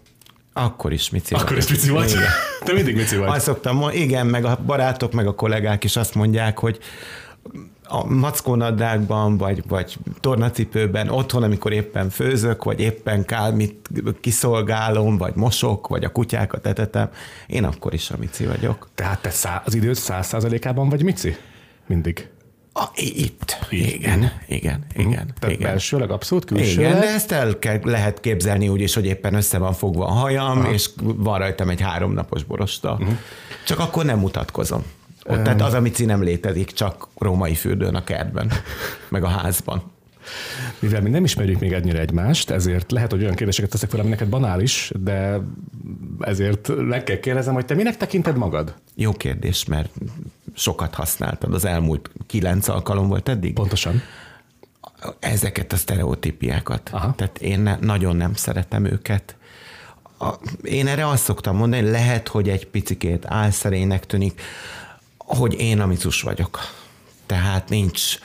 S1: Akkor is Mici
S2: Akkor vagy. is Mici vagy? Igen. Te mindig Mici vagy.
S1: Azt szoktam, igen, meg a barátok, meg a kollégák is azt mondják, hogy a mackónadrágban, vagy, vagy tornacipőben, otthon, amikor éppen főzök, vagy éppen kálmit kiszolgálom, vagy mosok, vagy a kutyákat etetem, én akkor is a Mici vagyok.
S2: Tehát te szá- az időt száz százalékában vagy Mici? Mindig.
S1: A, itt. Itt. Igen, igen, mhm. igen.
S2: Tehát
S1: igen.
S2: belsőleg abszolút, külsőleg.
S1: Igen, de ezt el kell, lehet képzelni úgy is, hogy éppen össze van fogva a hajam, Aha. és van rajtam egy háromnapos borosta. Uh-huh. Csak akkor nem mutatkozom. Ott, tehát az, amit nem létezik, csak római fürdőn a kertben, meg a házban.
S2: Mivel mi nem ismerjük még ennyire egymást, ezért lehet, hogy olyan kérdéseket teszek fel, ami neked banális, de ezért meg kell kérdezem, hogy te minek tekinted magad?
S1: Jó kérdés, mert sokat használtad. Az elmúlt kilenc alkalom volt eddig?
S2: Pontosan.
S1: Ezeket a sztereotípiákat. Aha. Tehát én ne, nagyon nem szeretem őket. A, én erre azt szoktam mondani, lehet, hogy egy picikét álszerének tűnik, hogy én amicus vagyok. Tehát nincs,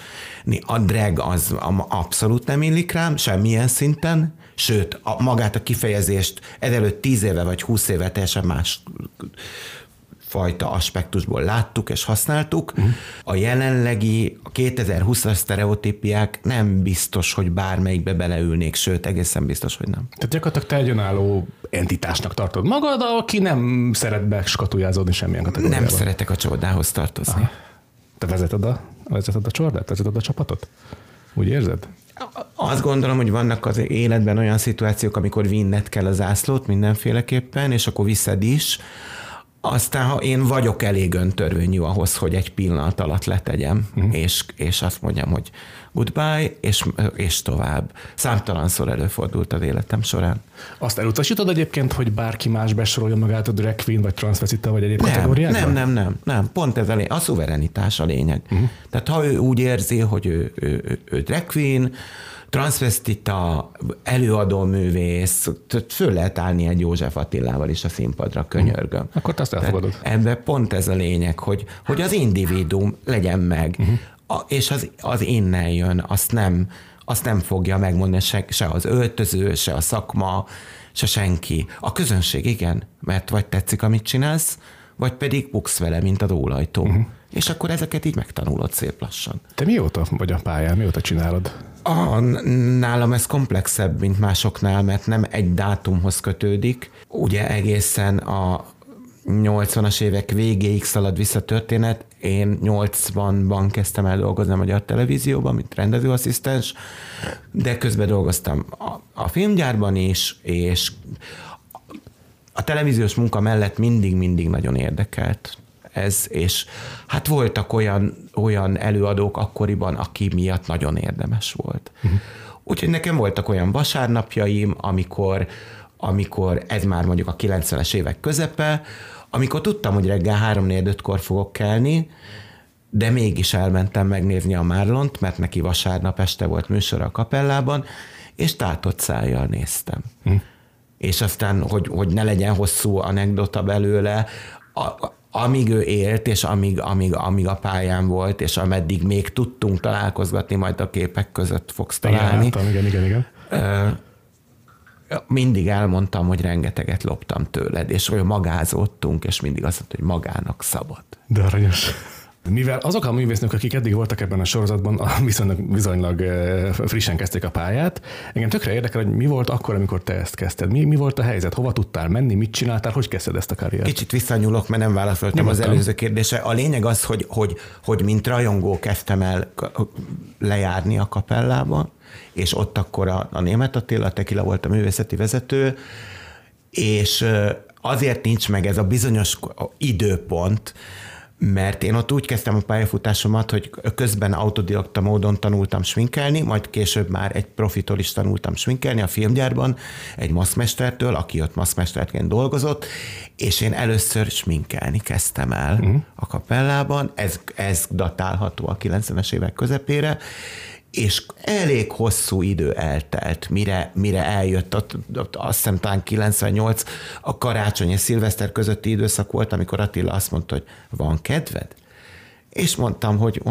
S1: a drag az abszolút nem illik rám, semmilyen szinten, sőt, a, magát a kifejezést ezelőtt tíz éve vagy húsz éve teljesen más fajta aspektusból láttuk és használtuk. Uh-huh. A jelenlegi, a 2020-as sztereotípiák nem biztos, hogy bármelyikbe beleülnék, sőt, egészen biztos, hogy nem.
S2: Tehát gyakorlatilag te egy önálló entitásnak tartod magad, aki nem szeret beskatujázódni semmilyen kategóriában.
S1: Nem szeretek a csordához tartozni. Aha.
S2: Te vezeted a, vezeted a csordát? Vezeted a csapatot? Úgy érzed?
S1: Azt gondolom, hogy vannak az életben olyan szituációk, amikor vinned kell az zászlót mindenféleképpen, és akkor viszed is, aztán, ha én vagyok elég öntörvényű ahhoz, hogy egy pillanat alatt letegyem, uh-huh. és, és azt mondjam, hogy goodbye, és, és tovább. Számtalanszor előfordult az életem során.
S2: Azt elutasítod egyébként, hogy bárki más besorolja magát a drag queen, vagy transvestita, vagy egyéb
S1: nem,
S2: kategóriákban?
S1: Nem, nem, nem, nem. Pont ez a, lény- a szuverenitás a lényeg. Uh-huh. Tehát ha ő úgy érzi, hogy ő, ő, ő, ő drag queen, transvestita, előadó művész, föl lehet állni egy József Attilával is a színpadra, könyörgöm. Uh-huh.
S2: Akkor azt elfogadod.
S1: Ebben pont ez a lényeg, hogy, hogy az individuum legyen meg, uh-huh. a, és az, az innen jön, azt nem, azt nem fogja megmondani se, se az öltöző, se a szakma, se senki. A közönség igen, mert vagy tetszik, amit csinálsz, vagy pedig buksz vele, mint a dólajtó. Uh-huh. És akkor ezeket így megtanulod szép lassan.
S2: Te mióta vagy a pályán, mióta csinálod?
S1: A, nálam ez komplexebb, mint másoknál, mert nem egy dátumhoz kötődik. Ugye egészen a 80-as évek végéig szalad vissza történet. Én 80-ban kezdtem el dolgozni a Magyar Televízióban, mint rendezőasszisztens, de közben dolgoztam a, a filmgyárban is, és a televíziós munka mellett mindig-mindig nagyon érdekelt ez, és hát voltak olyan, olyan előadók akkoriban, aki miatt nagyon érdemes volt. Uh-huh. Úgyhogy nekem voltak olyan vasárnapjaim, amikor, amikor ez már mondjuk a 90-es évek közepe, amikor tudtam, hogy reggel 3 4 5 kor fogok kelni, de mégis elmentem megnézni a Márlont, mert neki vasárnap este volt műsor a kapellában, és tátott szájjal néztem. Hm. És aztán, hogy, hogy ne legyen hosszú anekdota belőle, a, amíg ő élt, és amíg, amíg, amíg a pályán volt, és ameddig még tudtunk találkozgatni, majd a képek között fogsz találni.
S2: Igen, igen, igen, igen.
S1: Mindig elmondtam, hogy rengeteget loptam tőled, és olyan magázottunk, és mindig azt mondta, hogy magának szabad.
S2: De aranyos. Mivel azok a művésznök, akik eddig voltak ebben a sorozatban, viszonylag, viszonylag frissen kezdték a pályát, engem tökre érdekel, hogy mi volt akkor, amikor te ezt kezdted. Mi, mi volt a helyzet? Hova tudtál menni? Mit csináltál? Hogy kezdted ezt a karriert?
S1: Kicsit visszanyúlok, mert nem válaszoltam Nyugodtan. az előző kérdése. A lényeg az, hogy, hogy, hogy mint rajongó kezdtem el lejárni a kapellába, és ott akkor a, a német Attila, a Tekila volt a művészeti vezető, és azért nincs meg ez a bizonyos időpont, mert én ott úgy kezdtem a pályafutásomat, hogy közben autodidakta módon tanultam sminkelni, majd később már egy profitól is tanultam sminkelni a filmgyárban, egy maszmestertől, aki ott maszmesterként dolgozott, és én először sminkelni kezdtem el uh-huh. a kapellában, ez, ez datálható a 90-es évek közepére, és elég hosszú idő eltelt, mire, mire eljött, ott azt hiszem talán 98, a karácsony és szilveszter közötti időszak volt, amikor Attila azt mondta, hogy van kedved? És mondtam, hogy,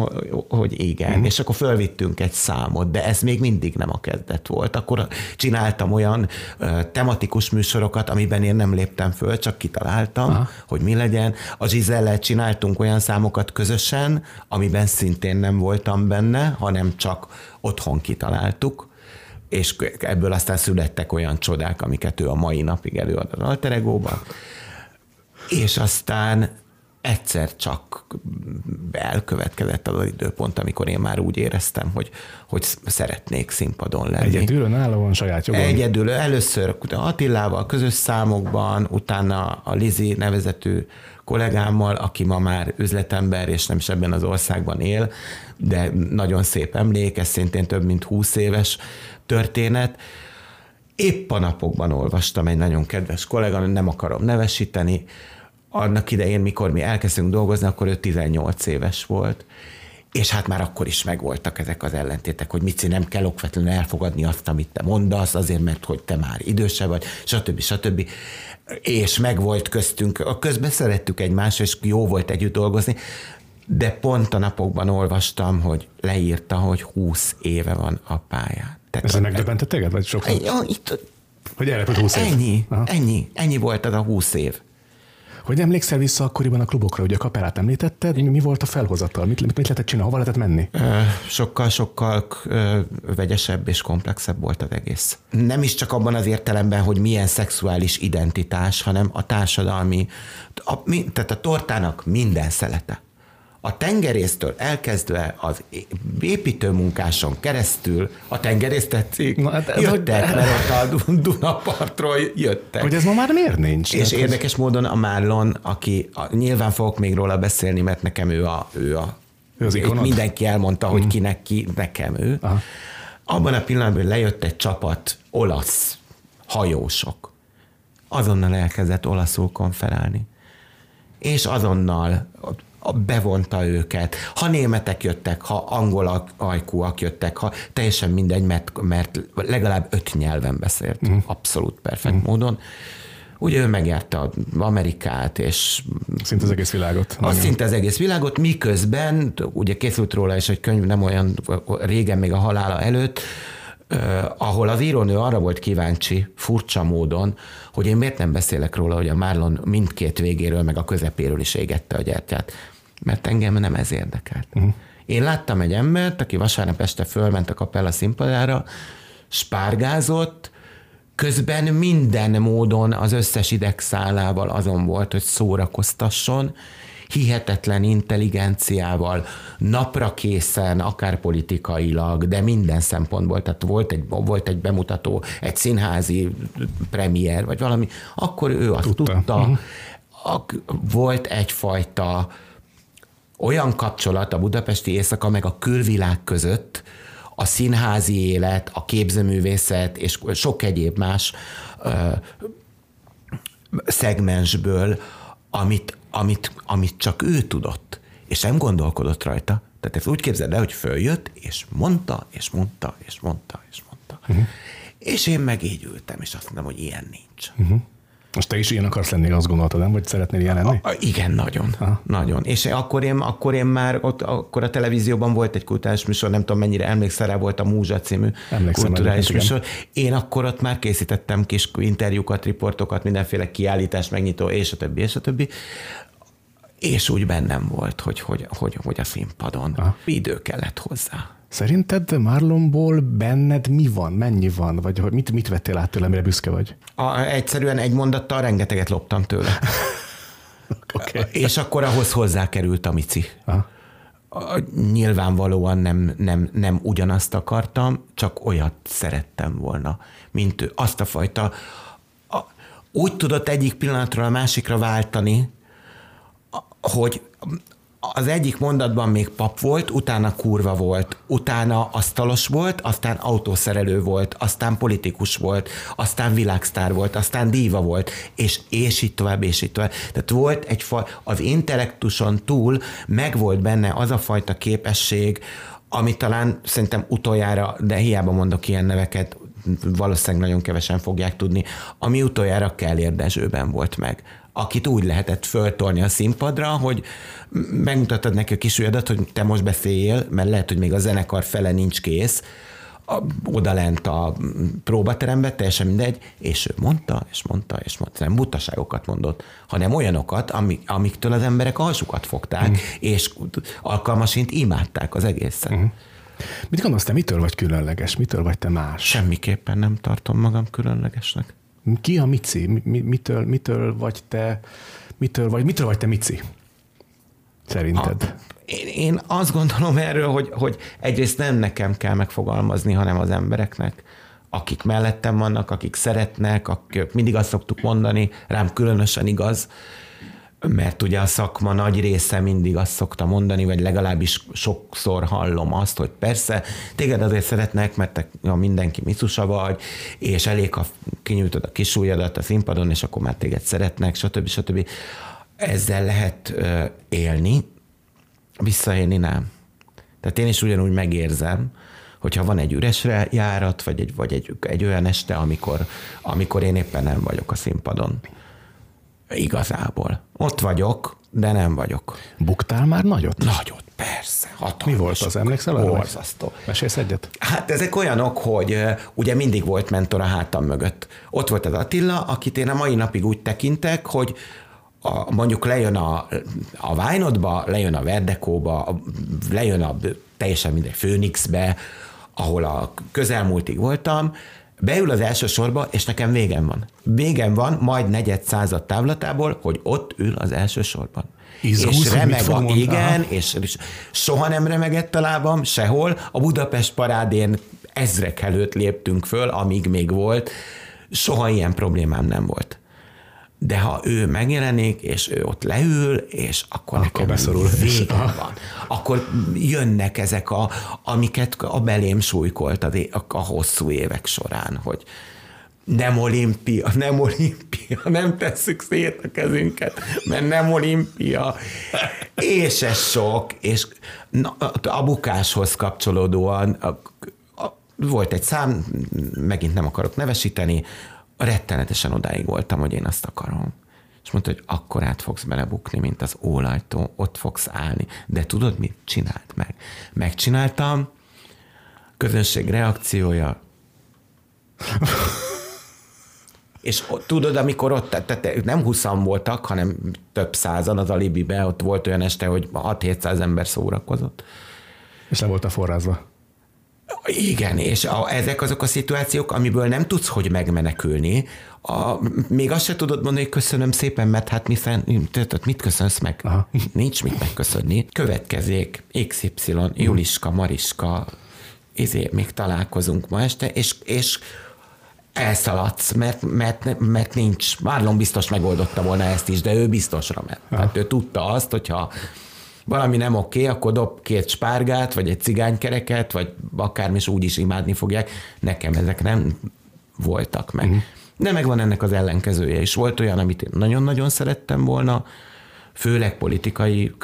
S1: hogy igen, mm. és akkor fölvittünk egy számot, de ez még mindig nem a kezdet volt. Akkor csináltam olyan uh, tematikus műsorokat, amiben én nem léptem föl, csak kitaláltam, Aha. hogy mi legyen. A Zsizellel csináltunk olyan számokat közösen, amiben szintén nem voltam benne, hanem csak otthon kitaláltuk, és ebből aztán születtek olyan csodák, amiket ő a mai napig előad az Alter Ego-ban. És aztán egyszer csak elkövetkezett az időpont, amikor én már úgy éreztem, hogy, hogy szeretnék színpadon lenni.
S2: Egyedül van saját jogon?
S1: Egyedül. Először Attilával közös számokban, utána a Lizi nevezetű kollégámmal, aki ma már üzletember, és nem is ebben az országban él, de nagyon szép emlék, ez szintén több mint húsz éves történet. Épp a napokban olvastam egy nagyon kedves kollega, nem akarom nevesíteni, annak idején, mikor mi elkezdtünk dolgozni, akkor ő 18 éves volt, és hát már akkor is megvoltak ezek az ellentétek, hogy Mici nem kell okvetlenül elfogadni azt, amit te mondasz, azért, mert hogy te már idősebb vagy, stb. stb. És megvolt köztünk, a közben szerettük egymást, és jó volt együtt dolgozni, de pont a napokban olvastam, hogy leírta, hogy 20 éve van a pályán.
S2: Tehát Ez megdöbbentett téged, vagy sok?
S1: Ennyi, itt,
S2: hogy elrepült 20 év?
S1: Ennyi, ennyi, ennyi volt az a 20 év.
S2: Hogy emlékszel vissza akkoriban a klubokra, ugye a kapelát említetted, mi, mi volt a felhozatal, mit, mit, lehetett csinálni, hova lehetett menni?
S1: Sokkal-sokkal vegyesebb és komplexebb volt az egész. Nem is csak abban az értelemben, hogy milyen szexuális identitás, hanem a társadalmi, a, tehát a tortának minden szelete a tengerésztől elkezdve az építőmunkáson keresztül a tengerész tetszik, Na, hát jöttek, hogy... mert ott a Dunapartról jöttek.
S2: Hogy ez ma már miért nincs?
S1: És hát érdekes ez... módon a Márlon, aki a, nyilván fogok még róla beszélni, mert nekem ő a, ő a ő az mindenki elmondta, hogy mm. kinek ki, nekem ő. Aha. Abban a pillanatban lejött egy csapat olasz hajósok. Azonnal elkezdett olaszul konferálni. És azonnal bevonta őket. Ha németek jöttek, ha angol ajkúak jöttek, ha teljesen mindegy, mert, mert legalább öt nyelven beszélt, uh-huh. abszolút perfekt uh-huh. módon. Ugye ő megjárta Amerikát, és...
S2: Szinte az egész világot.
S1: Az szinte az egész világot, miközben, ugye készült róla is egy könyv nem olyan régen, még a halála előtt, ahol az írónő arra volt kíváncsi, furcsa módon, hogy én miért nem beszélek róla, hogy a Marlon mindkét végéről, meg a közepéről is égette a gyertyát mert engem nem ez érdekelt. Uh-huh. Én láttam egy embert, aki vasárnap este fölment a kapella színpadára, spárgázott, közben minden módon az összes idegszálával azon volt, hogy szórakoztasson, hihetetlen intelligenciával, napra készen, akár politikailag, de minden szempontból, tehát volt egy, volt egy bemutató, egy színházi premier, vagy valami, akkor ő azt tudta. tudta. Uh-huh. Volt egyfajta olyan kapcsolat a budapesti éjszaka meg a külvilág között, a színházi élet, a képzőművészet és sok egyéb más ö, szegmensből, amit, amit, amit csak ő tudott, és nem gondolkodott rajta. Tehát ezt úgy képzeld el, hogy följött, és mondta, és mondta, és mondta, és mondta. Uh-huh. És én meg így ültem, és azt mondtam, hogy ilyen nincs. Uh-huh.
S2: Most te is ilyen akarsz lenni, azt gondoltad, nem? Vagy szeretnél ilyen lenni? A,
S1: a, igen, nagyon. Aha. Nagyon. És akkor én, akkor én már, ott, akkor a televízióban volt egy kulturális műsor, nem tudom mennyire emlékszel rá, volt a Múzsa című Emlékszem kulturális műsor. Én akkor ott már készítettem kis interjúkat, riportokat, mindenféle kiállítás, megnyitó, és a többi, és a többi. És úgy bennem volt, hogy, hogy, hogy, hogy a színpadon Aha. idő kellett hozzá.
S2: Szerinted Marlonból benned mi van, mennyi van, vagy hogy mit, mit vettél át tőle, mire büszke vagy?
S1: A, egyszerűen egy mondattal rengeteget loptam tőle. okay. És akkor ahhoz hozzákerült a Mici. Aha. Nyilvánvalóan nem, nem, nem ugyanazt akartam, csak olyat szerettem volna, mint ő. Azt a fajta, a, úgy tudott egyik pillanatról a másikra váltani, hogy az egyik mondatban még pap volt, utána kurva volt, utána asztalos volt, aztán autószerelő volt, aztán politikus volt, aztán világsztár volt, aztán díva volt, és, és így tovább, és így tovább. Tehát volt egy fa, az intellektuson túl megvolt benne az a fajta képesség, ami talán szerintem utoljára, de hiába mondok ilyen neveket, valószínűleg nagyon kevesen fogják tudni, ami utoljára kell érdezőben volt meg akit úgy lehetett föltolni a színpadra, hogy megmutatod neki a kis ujjadat, hogy te most beszéljél, mert lehet, hogy még a zenekar fele nincs kész, oda lent a próbaterembe, teljesen mindegy, és ő mondta, és mondta, és mondta, nem butaságokat mondott, hanem olyanokat, amik, amiktől az emberek alsukat fogták, mm. és alkalmasint imádták az egészet. Mm.
S2: Mit gondolsz, te mitől vagy különleges? Mitől vagy te más?
S1: Semmiképpen nem tartom magam különlegesnek.
S2: Ki a Mici? Mitől, mitől vagy te mitől vagy, mitől vagy te Mici? Szerinted? A,
S1: én, én azt gondolom erről, hogy, hogy egyrészt nem nekem kell megfogalmazni, hanem az embereknek, akik mellettem vannak, akik szeretnek, akik mindig azt szoktuk mondani, rám különösen igaz, mert ugye a szakma nagy része mindig azt szokta mondani, vagy legalábbis sokszor hallom azt, hogy persze, téged azért szeretnek, mert te ja, mindenki misusa vagy, és elég, ha kinyújtod a kis ujjadat a színpadon, és akkor már téged szeretnek, stb. stb. Ezzel lehet élni, visszaélni nem. Tehát én is ugyanúgy megérzem, hogyha van egy üresre járat, vagy egy, vagy egy, egy olyan este, amikor, amikor én éppen nem vagyok a színpadon Igazából. Ott vagyok, de nem vagyok.
S2: Buktál már nagyot?
S1: Nagyot, persze. Hatalmas.
S2: Mi volt az, emlékszel?
S1: Borzasztó.
S2: Mesélsz egyet?
S1: Hát ezek olyanok, hogy ugye mindig volt mentor a hátam mögött. Ott volt az Attila, akit én a mai napig úgy tekintek, hogy a, mondjuk lejön a, a Vájnodba, lejön a Verdekóba, lejön a teljesen mindegy Főnixbe, ahol a közelmúltig voltam, beül az első sorba, és nekem végem van. Végem van, majd negyed század távlatából, hogy ott ül az első sorban.
S2: Izgulsz,
S1: és remeg a, igen, és, és soha nem remegett a lábam, sehol. A Budapest parádén ezrek előtt léptünk föl, amíg még volt. Soha ilyen problémám nem volt de ha ő megjelenik, és ő ott leül, és akkor,
S2: akkor nekem beszorul.
S1: vége van. Akkor jönnek ezek, a, amiket a belém súlykolt a, a hosszú évek során, hogy nem olimpia, nem olimpia, nem tesszük szét a kezünket, mert nem olimpia. És ez sok, és a bukáshoz kapcsolódóan a, a, volt egy szám, megint nem akarok nevesíteni, rettenetesen odáig voltam, hogy én azt akarom. És mondta, hogy akkor át fogsz belebukni, mint az ólajtó, ott fogsz állni. De tudod, mit csinált meg? Megcsináltam, közönség reakciója, és tudod, amikor ott, tehát nem huszan voltak, hanem több százan az alibibe, ott volt olyan este, hogy 6-700 ember szórakozott.
S2: És le volt a forrázva.
S1: Igen, és a, ezek azok a szituációk, amiből nem tudsz, hogy megmenekülni. A, még azt se tudod mondani, hogy köszönöm szépen, mert hát mi fenn, mit köszönsz meg? Aha. Nincs mit megköszönni. Következik XY, Juliska, Mariska, izé, még találkozunk ma este, és, és elszaladsz, mert, mert, mert nincs. Márlon biztos megoldotta volna ezt is, de ő biztosra ment. Tehát ő tudta azt, hogyha valami nem oké, akkor dob két spárgát, vagy egy cigánykereket, vagy akármi is úgy is imádni fogják. Nekem ezek nem voltak meg. Uh-huh. De megvan ennek az ellenkezője is. Volt olyan, amit én nagyon-nagyon szerettem volna, főleg politikai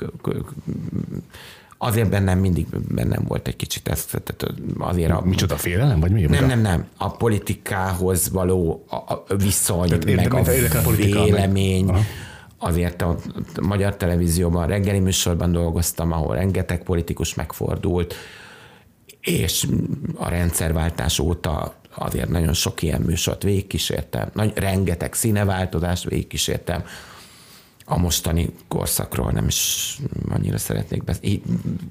S1: azért bennem mindig bennem volt egy kicsit ez, tehát azért a...
S2: Micsoda félelem, vagy mi?
S1: Nem, nem, nem. A politikához való a, a viszony, tehát meg a, a vélemény, meg azért a magyar televízióban, reggeli műsorban dolgoztam, ahol rengeteg politikus megfordult, és a rendszerváltás óta azért nagyon sok ilyen műsort végigkísértem, nagy, rengeteg színeváltozást végigkísértem, a mostani korszakról nem is annyira szeretnék beszélni.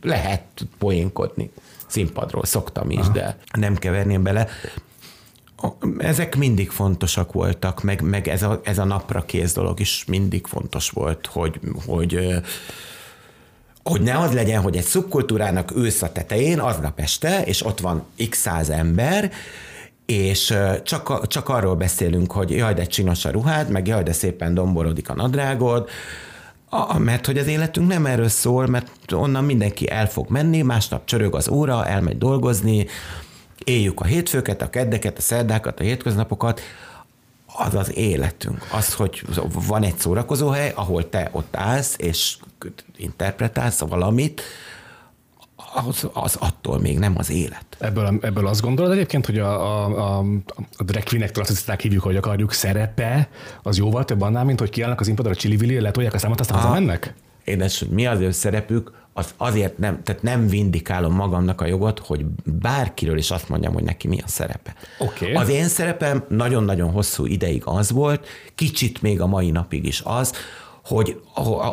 S1: Lehet poénkodni színpadról, szoktam is, Aha. de nem keverném bele ezek mindig fontosak voltak, meg, meg ez, a, ez a napra kész dolog is mindig fontos volt, hogy, hogy hogy ne az legyen, hogy egy szubkultúrának ősz a tetején, aznap este, és ott van x száz ember, és csak, csak arról beszélünk, hogy jaj, de csinos a ruhád, meg jaj, de szépen domborodik a nadrágod, a, mert hogy az életünk nem erről szól, mert onnan mindenki el fog menni, másnap csörög az óra, elmegy dolgozni, éljük a hétfőket, a keddeket, a szerdákat, a hétköznapokat, az az életünk. Az, hogy van egy szórakozóhely, ahol te ott állsz, és interpretálsz valamit, az, az attól még nem az élet.
S2: Ebből, ebből azt gondolod egyébként, hogy a, a, a, a drag queenek, traciszták hívjuk, hogy akarjuk, szerepe az jóval több annál, mint hogy kiállnak az impadra, csili letolják a számot, aztán hazamennek?
S1: Édes, hogy mi az ő szerepük, az azért nem, tehát nem vindikálom magamnak a jogot, hogy bárkiről is azt mondjam, hogy neki mi a szerepe.
S2: Okay.
S1: Az én szerepem nagyon-nagyon hosszú ideig az volt, kicsit még a mai napig is az, hogy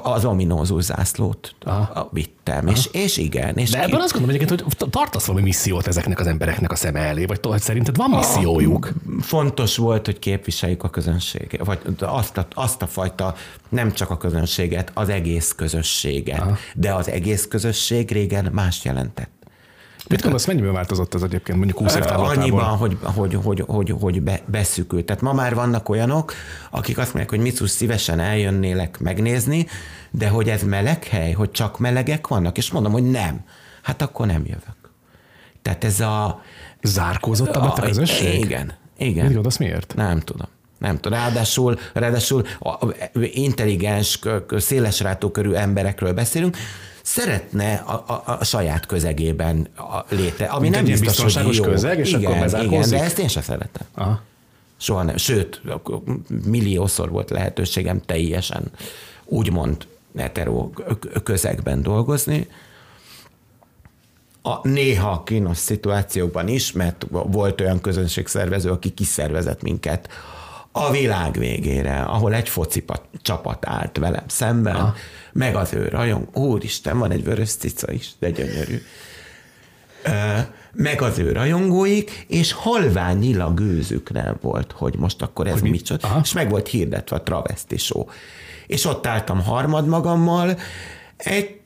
S1: az ominózus zászlót Aha. vittem, és, és igen. És
S2: De ebben azt gondolom egyébként, hogy tartasz valami missziót ezeknek az embereknek a szeme elé, vagy hogy szerinted van missziójuk?
S1: A, fontos volt, hogy képviseljük a közönséget, vagy azt a, azt a fajta, nem csak a közönséget, az egész közösséget. Aha. De az egész közösség régen más jelentett.
S2: Mit gondolsz, mennyiben változott ez egyébként mondjuk 20 év
S1: Annyiban, hogy, hogy, hogy, hogy, hogy be, beszükült. Tehát ma már vannak olyanok, akik azt mondják, hogy Micus szívesen eljönnének megnézni, de hogy ez meleg hely, hogy csak melegek vannak, és mondom, hogy nem. Hát akkor nem jövök. Tehát ez a...
S2: Zárkózott a, a közösség?
S1: Igen. Igen.
S2: Mit gondolsz, miért?
S1: Nem tudom. Nem tudom. Ráadásul, ráadásul intelligens, szélesrátó körű emberekről beszélünk, szeretne a, a, a saját közegében a léte, ami Mint nem biztos, hogy jó.
S2: közeg, és
S1: igen,
S2: akkor
S1: igen, de ezt én sem szeretem. Aha. Soha nem. Sőt, milliószor volt lehetőségem teljesen úgymond hetero közegben dolgozni. A néha kínos szituációkban is, mert volt olyan közönségszervező, aki kiszervezett minket a világ végére, ahol egy foci csapat állt velem szemben, Aha. meg az ő rajong, úristen, van egy vörös cica is, de gyönyörű. Meg az ő rajongóik, és halványilag gőzük nem volt, hogy most akkor ez micsoda, és meg volt hirdetve a travesti show. És ott álltam harmad magammal, egy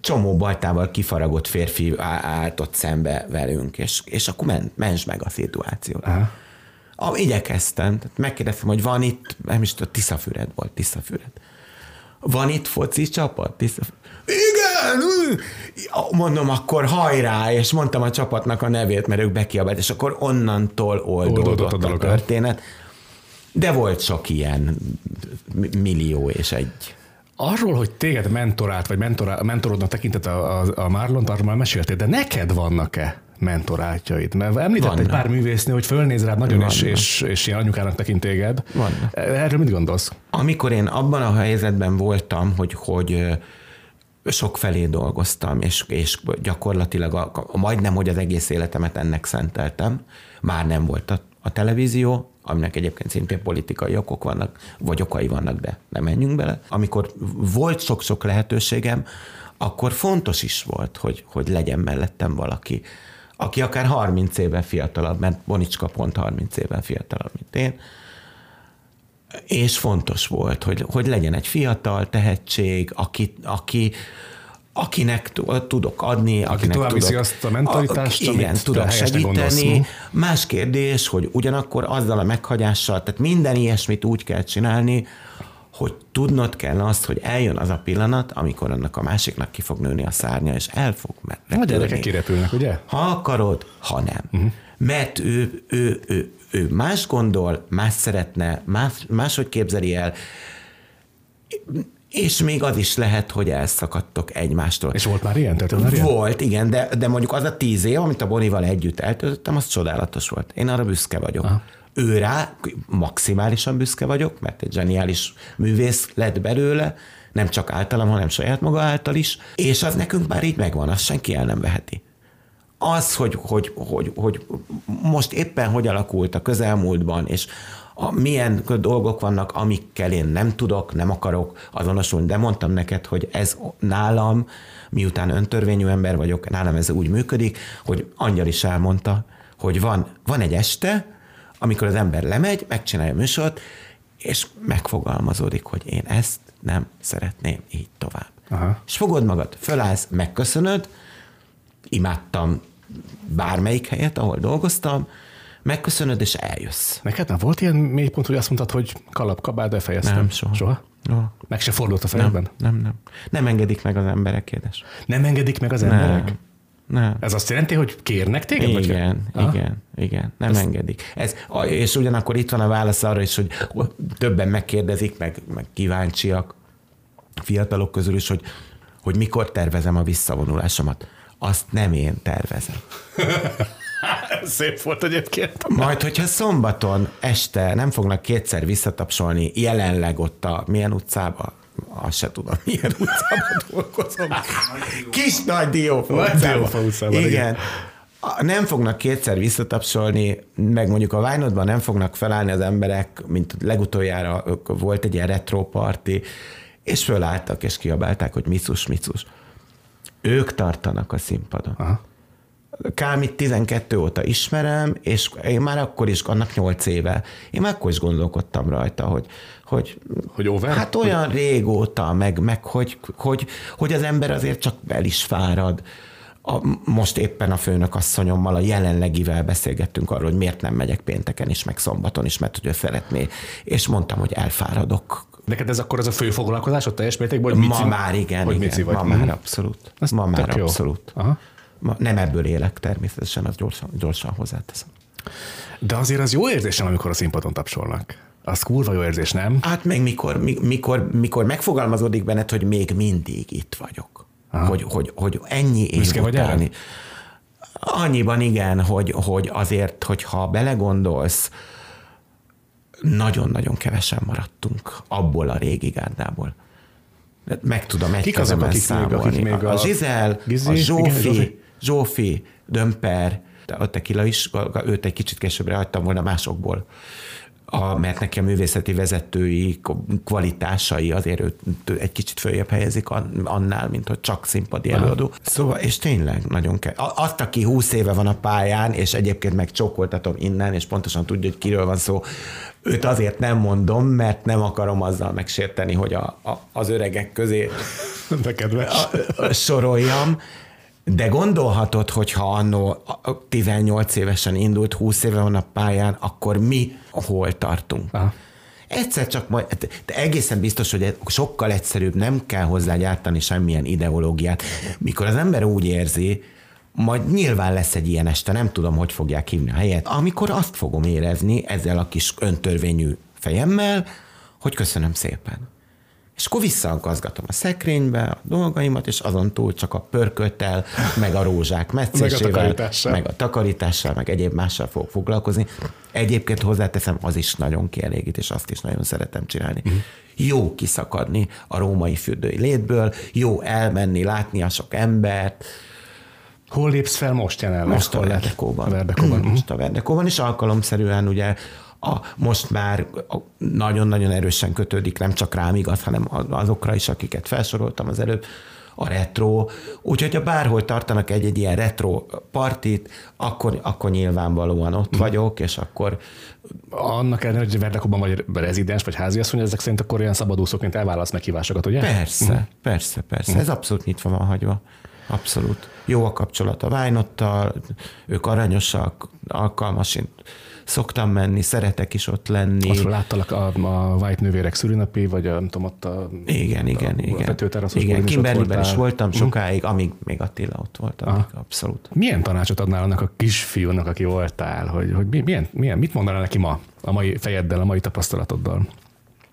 S1: csomó bajtával kifaragott férfi állt ott szembe velünk, és, és akkor men, mens meg a szituáció. Aha. A, igyekeztem, tehát megkérdeztem, hogy van itt, nem is tudom, Tiszafüred volt, Tiszafüred. Van itt foci csapat? Tiszafüred. Igen! Mondom, akkor hajrá, és mondtam a csapatnak a nevét, mert ők bekiabált, és akkor onnantól oldódott, oldódott a, a történet. De volt sok ilyen millió és egy.
S2: Arról, hogy téged mentorált, vagy mentorá, mentorodnak tekintett a, a, a Marlon, arról már meséltél, de neked vannak-e mentorátjaid? Mert említett Vannak. egy pár művésznő, hogy fölnéz rád nagyon, és, és, és ilyen anyukának tekint téged. Vannak. Erről mit gondolsz?
S1: Amikor én abban a helyzetben voltam, hogy, hogy sok felé dolgoztam, és, és gyakorlatilag a, a, majdnem, hogy az egész életemet ennek szenteltem. Már nem volt a, a televízió, aminek egyébként szintén politikai okok vannak, vagy okai vannak, de nem menjünk bele. Amikor volt sok-sok lehetőségem, akkor fontos is volt, hogy, hogy legyen mellettem valaki, aki akár 30 éve fiatalabb, mert Bonicska pont 30 éve fiatalabb, mint én, és fontos volt, hogy, hogy legyen egy fiatal tehetség, aki, aki, akinek tudok adni,
S2: aki
S1: akinek
S2: tovább
S1: tudok,
S2: azt a mentalitást,
S1: a, igen, tudok segíteni. Más kérdés, hogy ugyanakkor azzal a meghagyással, tehát minden ilyesmit úgy kell csinálni, hogy tudnod kell azt, hogy eljön az a pillanat, amikor annak a másiknak ki fog nőni a szárnya, és el fog
S2: repülni. A gyerekek kirepülnek, ugye?
S1: Ha akarod, ha nem. Uh-huh. Mert ő, ő, ő, ő más gondol, más szeretne, más, máshogy képzeli el, és még az is lehet, hogy elszakadtok egymástól.
S2: És volt már ilyen? Tehát már
S1: ilyen? Volt, igen, de, de mondjuk az a tíz év, amit a Bonival együtt eltöltöttem, az csodálatos volt. Én arra büszke vagyok. Aha ő rá maximálisan büszke vagyok, mert egy zseniális művész lett belőle, nem csak általam, hanem saját maga által is, és az nekünk már így megvan, azt senki el nem veheti. Az, hogy, hogy, hogy, hogy most éppen hogy alakult a közelmúltban, és a, milyen dolgok vannak, amikkel én nem tudok, nem akarok azonosulni, de mondtam neked, hogy ez nálam, miután öntörvényű ember vagyok, nálam ez úgy működik, hogy Angyal is elmondta, hogy van, van egy este, amikor az ember lemegy, megcsinálja a műsort, és megfogalmazódik, hogy én ezt nem szeretném így tovább. Aha. És fogod magad, fölállsz, megköszönöd, imádtam bármelyik helyet, ahol dolgoztam, megköszönöd, és eljössz.
S2: Neked nem volt ilyen mélypont, hogy azt mondtad, hogy kalap, kabát, befejeztem?
S1: Nem, soha.
S2: Soha? No. Meg se fordult a fejedben?
S1: Nem, nem, nem. Nem engedik meg az emberek, édes.
S2: Nem engedik meg az emberek?
S1: Nem.
S2: Ez azt jelenti, hogy kérnek téged?
S1: Igen, vagy? igen, igen, nem Ezt... engedik. Ez, és ugyanakkor itt van a válasz arra is, hogy többen megkérdezik, meg, meg kíváncsiak fiatalok közül is, hogy hogy mikor tervezem a visszavonulásomat. Azt nem én tervezem.
S2: Szép volt egyébként.
S1: Majd, hogyha szombaton este nem fognak kétszer visszatapsolni jelenleg ott a milyen utcába, azt se tudom, milyen utcában dolgozom. Kis nagy Diófa
S2: utcában, igen.
S1: Nem fognak kétszer visszatapsolni, meg mondjuk a Vájnodban nem fognak felállni az emberek, mint legutoljára volt egy ilyen retro party, és fölálltak és kiabálták, hogy micus, micus. Ők tartanak a színpadon.
S2: Aha.
S1: Kámit 12 óta ismerem, és én már akkor is, annak 8 éve, én már akkor is gondolkodtam rajta, hogy, hogy
S2: Hogy over?
S1: Hát olyan régóta, meg, meg hogy, hogy, hogy az ember azért csak el is fárad. A, most éppen a főnök asszonyommal, a jelenlegivel beszélgettünk arról, hogy miért nem megyek pénteken is, meg szombaton is, mert hogy ő szeretné. És mondtam, hogy elfáradok.
S2: Neked ez akkor az a fő foglalkozásod teljes mértékben, hogy
S1: Ma
S2: mici,
S1: már igen,
S2: hogy
S1: igen.
S2: mici vagy.
S1: ma már abszolút.
S2: Ez
S1: ma már
S2: jó.
S1: abszolút.
S2: Aha.
S1: Nem ebből élek természetesen, az gyorsan, gyorsan hozzáteszem.
S2: De azért az jó érzés nem, amikor a színpadon tapsolnak. Az kurva jó érzés, nem?
S1: Hát meg mikor, mi- mikor, mikor megfogalmazódik benned, hogy még mindig itt vagyok. Hogy, hogy, hogy ennyi év
S2: Büszke vagy erre?
S1: Annyiban igen, hogy, hogy azért, hogyha belegondolsz, nagyon-nagyon kevesen maradtunk abból a régi gárdából. Meg tudom egy
S2: Kik azok, akik még- akik még
S1: a,
S2: a-
S1: a Zsizel,
S2: Gizi?
S1: a
S2: Igen,
S1: Zsófi,
S2: Zsófi.
S1: Dömper, a Tekila is, őt egy kicsit későbbre hagytam volna másokból. A, mert neki a művészeti vezetői kvalitásai azért őt egy kicsit följebb helyezik an- annál, mint hogy csak színpadi előadó. Szóval, és tényleg nagyon kell. A- Azt, aki 20 éve van a pályán, és egyébként meg csókoltatom innen, és pontosan tudja, hogy kiről van szó, őt azért nem mondom, mert nem akarom azzal megsérteni, hogy a, a, az öregek közé
S2: De kedves.
S1: soroljam, de gondolhatod, hogy ha annó a- a 18 évesen indult, 20 éve van a pályán, akkor mi hol tartunk?
S2: Aha.
S1: Egyszer csak majd, de egészen biztos, hogy ez sokkal egyszerűbb, nem kell hozzá gyártani semmilyen ideológiát. Mikor az ember úgy érzi, majd nyilván lesz egy ilyen este, nem tudom, hogy fogják hívni a helyet, amikor azt fogom érezni ezzel a kis öntörvényű fejemmel, hogy köszönöm szépen. És akkor visszagazgatom a szekrénybe a dolgaimat, és azon túl csak a pörköttel, meg a rózsák meccésével,
S2: takarítással.
S1: meg a takarítással, meg egyéb mással fog foglalkozni. Egyébként hozzáteszem, az is nagyon kielégít, és azt is nagyon szeretem csinálni. Uh-huh. Jó kiszakadni a római fürdői létből, jó elmenni, látni a sok embert,
S2: Hol lépsz fel most jelenleg?
S1: most a? Verdekóban.
S2: A Verdekóban. Mhm.
S1: Most a Verdekóban, és alkalomszerűen ugye a, most már nagyon-nagyon erősen kötődik, nem csak rám igaz, hanem azokra is, akiket felsoroltam az előbb, a retro. Úgyhogy ha bárhol tartanak egy-egy ilyen retro partit, akkor, akkor nyilvánvalóan ott
S2: Mhm.
S1: vagyok, és akkor
S2: Annak ellenére, hogy Verdekóban vagy rezidens, vagy háziasszony, ezek szerint akkor ilyen szabadúszóként elválasz meghívásokat, ugye?
S1: persze,
S2: Mhm.
S1: persze, persze. Ez abszolút nyitva van hagyva. Abszolút. Jó a kapcsolat a Vájnottal, ők aranyosak, alkalmas, én szoktam menni, szeretek is ott lenni.
S2: Ott láttalak a, a White nővérek szülinapi, vagy a, nem tudom, ott a,
S1: Igen, igen,
S2: a
S1: igen.
S2: vetőteraszos
S1: Igen, Kimberlyben is voltam sokáig, amíg még Attila ott volt, amíg abszolút.
S2: Milyen tanácsot adnál annak a kisfiúnak, aki voltál, hogy, hogy mi- milyen, milyen, mit mondanál neki ma a mai fejeddel, a mai tapasztalatoddal?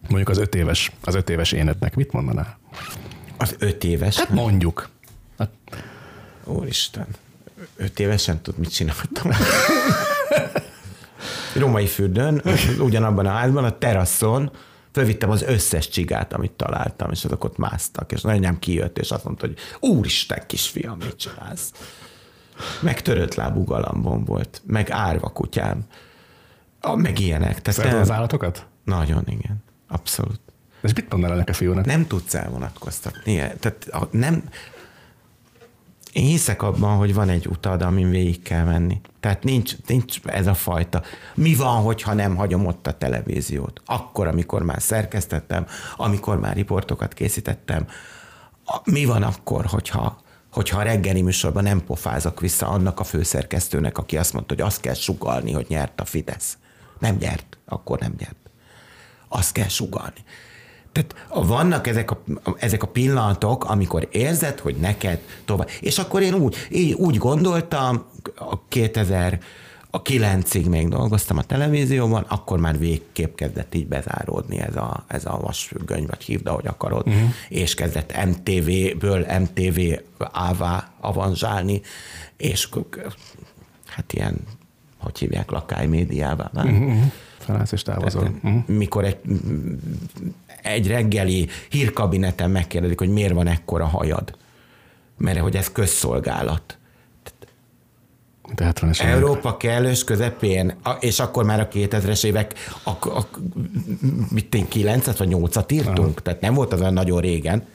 S2: Mondjuk az öt éves, az öt éves énetnek mit mondanál?
S1: Az öt éves,
S2: Hát mondjuk. Hát,
S1: úristen, öt évesen tud, mit csináltam. Római fürdőn, ugyanabban a házban, a teraszon, fölvittem az összes csigát, amit találtam, és azok ott másztak, és nagyanyám kijött, és azt mondta, hogy úristen, kisfiam, mit csinálsz? Meg törött lábú galambom volt, meg árva kutyám, a, meg ilyenek. Tehát
S2: szereted
S1: nem-
S2: az állatokat?
S1: Nagyon, igen. Abszolút.
S2: És mit mondanál ennek a fiúnak?
S1: Nem tudsz elvonatkoztatni. Tehát nem... Én hiszek abban, hogy van egy utad, amin végig kell menni. Tehát nincs, nincs ez a fajta. Mi van, hogyha nem hagyom ott a televíziót? Akkor, amikor már szerkesztettem, amikor már riportokat készítettem. Mi van akkor, hogyha, hogyha a reggeli műsorban nem pofázok vissza annak a főszerkesztőnek, aki azt mondta, hogy azt kell sugalni, hogy nyert a Fidesz. Nem nyert, akkor nem nyert azt kell sugalni. Tehát vannak ezek a, ezek a pillanatok, amikor érzed, hogy neked tovább. És akkor én úgy, így, úgy gondoltam, a 2000, a kilencig még dolgoztam a televízióban, akkor már végképp kezdett így bezáródni ez a, ez a vasfüggöny, vagy hívd, ahogy akarod, uh-huh. és kezdett MTV-ből MTV ává avanzsálni, és hát ilyen, hogy hívják, lakály médiává. Uh-huh.
S2: Felállsz és távozol.
S1: Uh-huh. Mikor egy, egy reggeli hírkabineten megkérdezik, hogy miért van ekkora hajad. Mert hogy ez közszolgálat.
S2: Tehát van
S1: Európa kellős közepén, és akkor már a 2000-es évek, a, a, mit én, 9 vagy 8-at írtunk, Aha. tehát nem volt az olyan nagyon régen.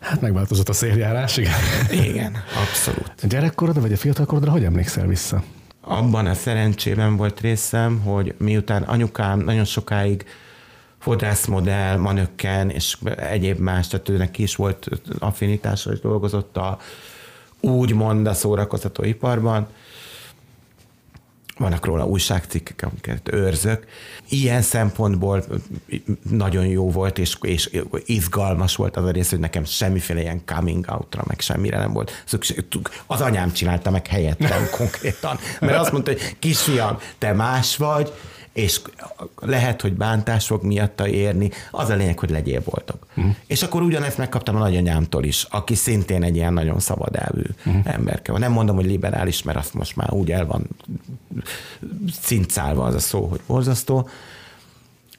S2: Hát megváltozott a széljárás, igen.
S1: Igen, abszolút.
S2: A gyerekkorodra vagy a fiatalkorodra hogy emlékszel vissza?
S1: Abban a szerencsében volt részem, hogy miután anyukám nagyon sokáig fodrászmodell, manökken és egyéb más, tehát őnek is volt affinitása, és dolgozott a úgymond a szórakoztatóiparban, vannak róla újságcikkek, amiket őrzök. Ilyen szempontból nagyon jó volt, és, és izgalmas volt az a rész, hogy nekem semmiféle ilyen coming outra, meg semmire nem volt szükség. Az anyám csinálta meg helyettem konkrétan, mert azt mondta, hogy kisfiam, te más vagy, és lehet, hogy bántás fog miatta érni, az a lényeg, hogy legyél boldog. Uh-huh. És akkor ugyanezt megkaptam a nagyanyámtól is, aki szintén egy ilyen nagyon szabad elvű uh-huh. emberke. Nem mondom, hogy liberális, mert azt most már úgy el van cincálva az a szó, hogy borzasztó,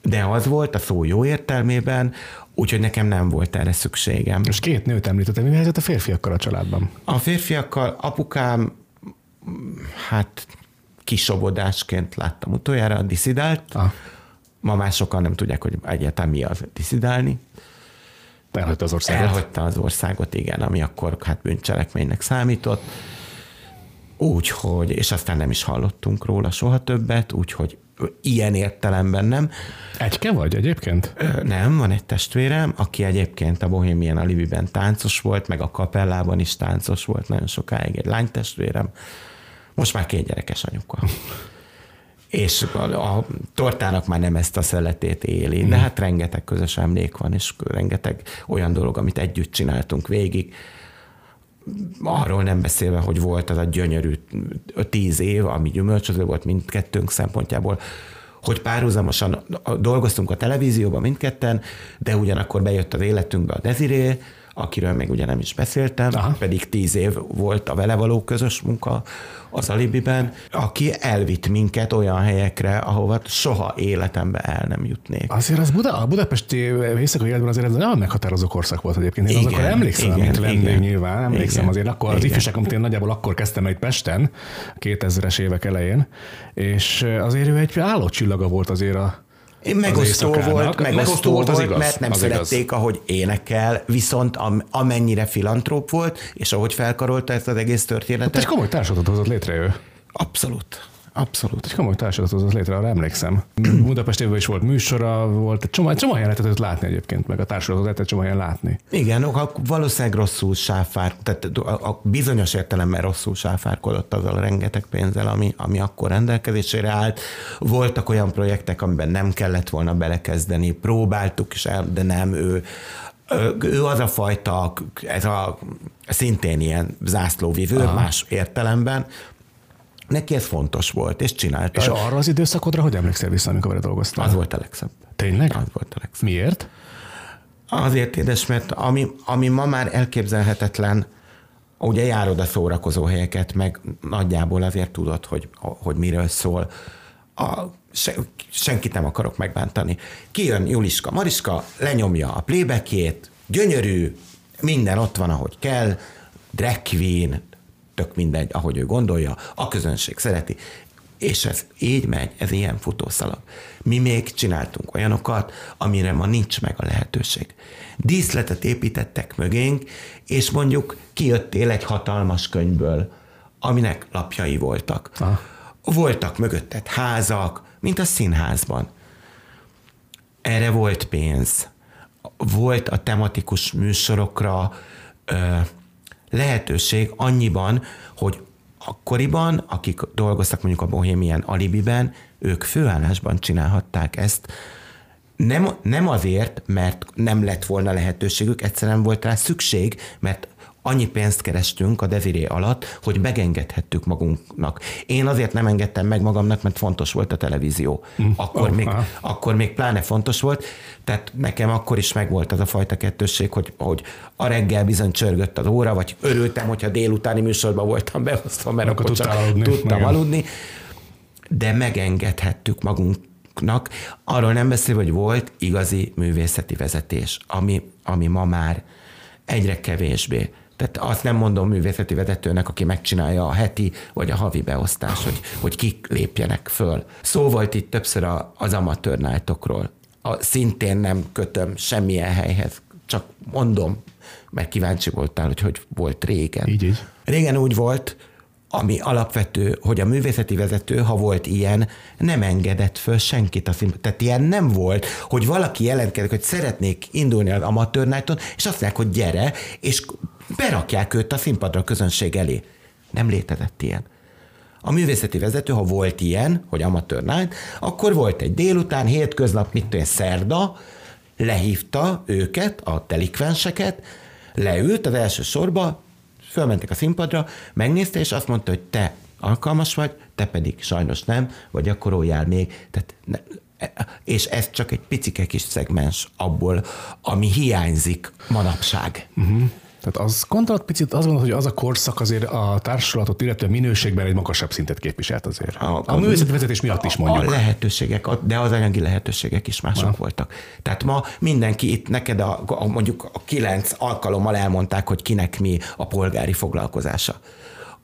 S1: de az volt a szó jó értelmében, úgyhogy nekem nem volt erre szükségem.
S2: És két nőt említettem, mi helyzet a férfiakkal a családban?
S1: A férfiakkal apukám, hát kisobodásként láttam utoljára, diszidált. Ah. Ma már sokan nem tudják, hogy egyáltalán mi az diszidálni.
S2: Elhagyta az országot.
S1: Elhagyta az országot, igen, ami akkor hát bűncselekménynek számított. Úgyhogy, és aztán nem is hallottunk róla soha többet, úgyhogy ilyen értelemben nem.
S2: Egyke vagy egyébként?
S1: Nem, van egy testvérem, aki egyébként a Bohemian Alibiben táncos volt, meg a kapellában is táncos volt nagyon sokáig, egy lánytestvérem. Most már két gyerekes anyuka. és a, a tortának már nem ezt a szeletét éli, de hát rengeteg közös emlék van, és rengeteg olyan dolog, amit együtt csináltunk végig. Arról nem beszélve, hogy volt az a gyönyörű tíz év, ami gyümölcsöző volt mindkettőnk szempontjából, hogy párhuzamosan dolgoztunk a televízióban mindketten, de ugyanakkor bejött az életünkbe a Desiré, akiről még ugye nem is beszéltem, Aha. pedig tíz év volt a vele való közös munka az Alibiben, aki elvitt minket olyan helyekre, ahova soha életembe el nem jutnék.
S2: Azért az Buda, a budapesti éjszakai életben azért ez nagyon meghatározó korszak volt egyébként. Én igen, azokra emlékszem, igen, mint vendég igen, nyilván, emlékszem igen, azért akkor, az ifjúság, amit én nagyjából akkor kezdtem egy Pesten, 2000-es évek elején, és azért ő egy álló csillaga volt azért a,
S1: Megosztó volt, megosztó volt, az igaz, mert nem az szerették, igaz. ahogy énekel, viszont amennyire filantróp volt, és ahogy felkarolta ezt az egész történetet. Hát
S2: egy komoly társadatot hozott létre ő.
S1: Abszolút. Abszolút.
S2: Egy komoly társadalmat hozott létre, arra emlékszem. Budapestében is volt műsora, volt egy csomó, csomó helyen lehetett látni egyébként, meg a társadatot lehetett csomó helyen látni.
S1: Igen, valószínűleg rosszul sáfár, tehát a bizonyos értelemben rosszul sáfárkodott azzal a rengeteg pénzzel, ami, ami akkor rendelkezésére állt. Voltak olyan projektek, amiben nem kellett volna belekezdeni, próbáltuk is el, de nem ő ő az a fajta, ez a szintén ilyen zászlóvivő, Aha. más értelemben, Neki ez fontos volt, és csinálta.
S2: És arra az időszakodra hogy emlékszel vissza, amikor vele dolgoztál?
S1: Az volt a legszebb.
S2: Tényleg?
S1: Az volt a legszebb.
S2: Miért?
S1: Azért édes, mert ami, ami ma már elképzelhetetlen, ugye járod a szórakozó helyeket, meg nagyjából azért tudod, hogy, hogy miről szól. A, se, senkit nem akarok megbántani. Kijön Juliska Mariska, lenyomja a playbackjét, gyönyörű, minden ott van, ahogy kell, drag queen, tök mindegy, ahogy ő gondolja, a közönség szereti, és ez így megy, ez ilyen futószalag. Mi még csináltunk olyanokat, amire ma nincs meg a lehetőség. Díszletet építettek mögénk, és mondjuk kijöttél egy hatalmas könyvből, aminek lapjai voltak. Ah. Voltak mögötted házak, mint a színházban. Erre volt pénz. Volt a tematikus műsorokra ö, lehetőség annyiban, hogy akkoriban, akik dolgoztak mondjuk a Bohemian Alibiben, ők főállásban csinálhatták ezt, nem, nem azért, mert nem lett volna lehetőségük, egyszerűen volt rá szükség, mert annyi pénzt kerestünk a Desiré alatt, hogy megengedhettük magunknak. Én azért nem engedtem meg magamnak, mert fontos volt a televízió. Mm. Akkor, oh, még, akkor még pláne fontos volt, tehát nekem akkor is megvolt az a fajta kettősség, hogy, hogy a reggel bizony csörgött az óra, vagy örültem, hogyha délutáni műsorban voltam beosztva, mert akkor, akkor csak aludni. tudtam Igen. aludni, de megengedhettük magunknak. Arról nem beszél, hogy volt igazi művészeti vezetés, ami, ami ma már egyre kevésbé. Tehát azt nem mondom művészeti vezetőnek, aki megcsinálja a heti vagy a havi beosztás, hogy, hogy kik lépjenek föl. Szó volt itt többször az amatőr A, szintén nem kötöm semmilyen helyhez, csak mondom, mert kíváncsi voltál, hogy hogy volt régen.
S2: Így, így.
S1: Régen úgy volt, ami alapvető, hogy a művészeti vezető, ha volt ilyen, nem engedett föl senkit a színpadra. Tehát ilyen nem volt, hogy valaki jelentkezik, hogy szeretnék indulni az amatőr night és azt mondják, hogy gyere, és berakják őt a színpadra a közönség elé. Nem létezett ilyen. A művészeti vezető, ha volt ilyen, hogy amatőr night, akkor volt egy délután, hétköznap, mit tudom, szerda, lehívta őket, a delikvenseket, leült az első sorba, fölmentek a színpadra, megnézte, és azt mondta, hogy te alkalmas vagy, te pedig sajnos nem, vagy gyakoroljál még. Tehát ne, és ez csak egy picike kis szegmens abból, ami hiányzik manapság. Uh-huh.
S2: Tehát az gondolat picit azt gondolod, hogy az a korszak azért a társulatot, illetve a minőségben egy magasabb szintet képviselt azért. A, a, a művészeti vezetés miatt is mondjuk.
S1: A lehetőségek, de az anyagi lehetőségek is mások ha. voltak. Tehát ma mindenki itt neked a, a, mondjuk a kilenc alkalommal elmondták, hogy kinek mi a polgári foglalkozása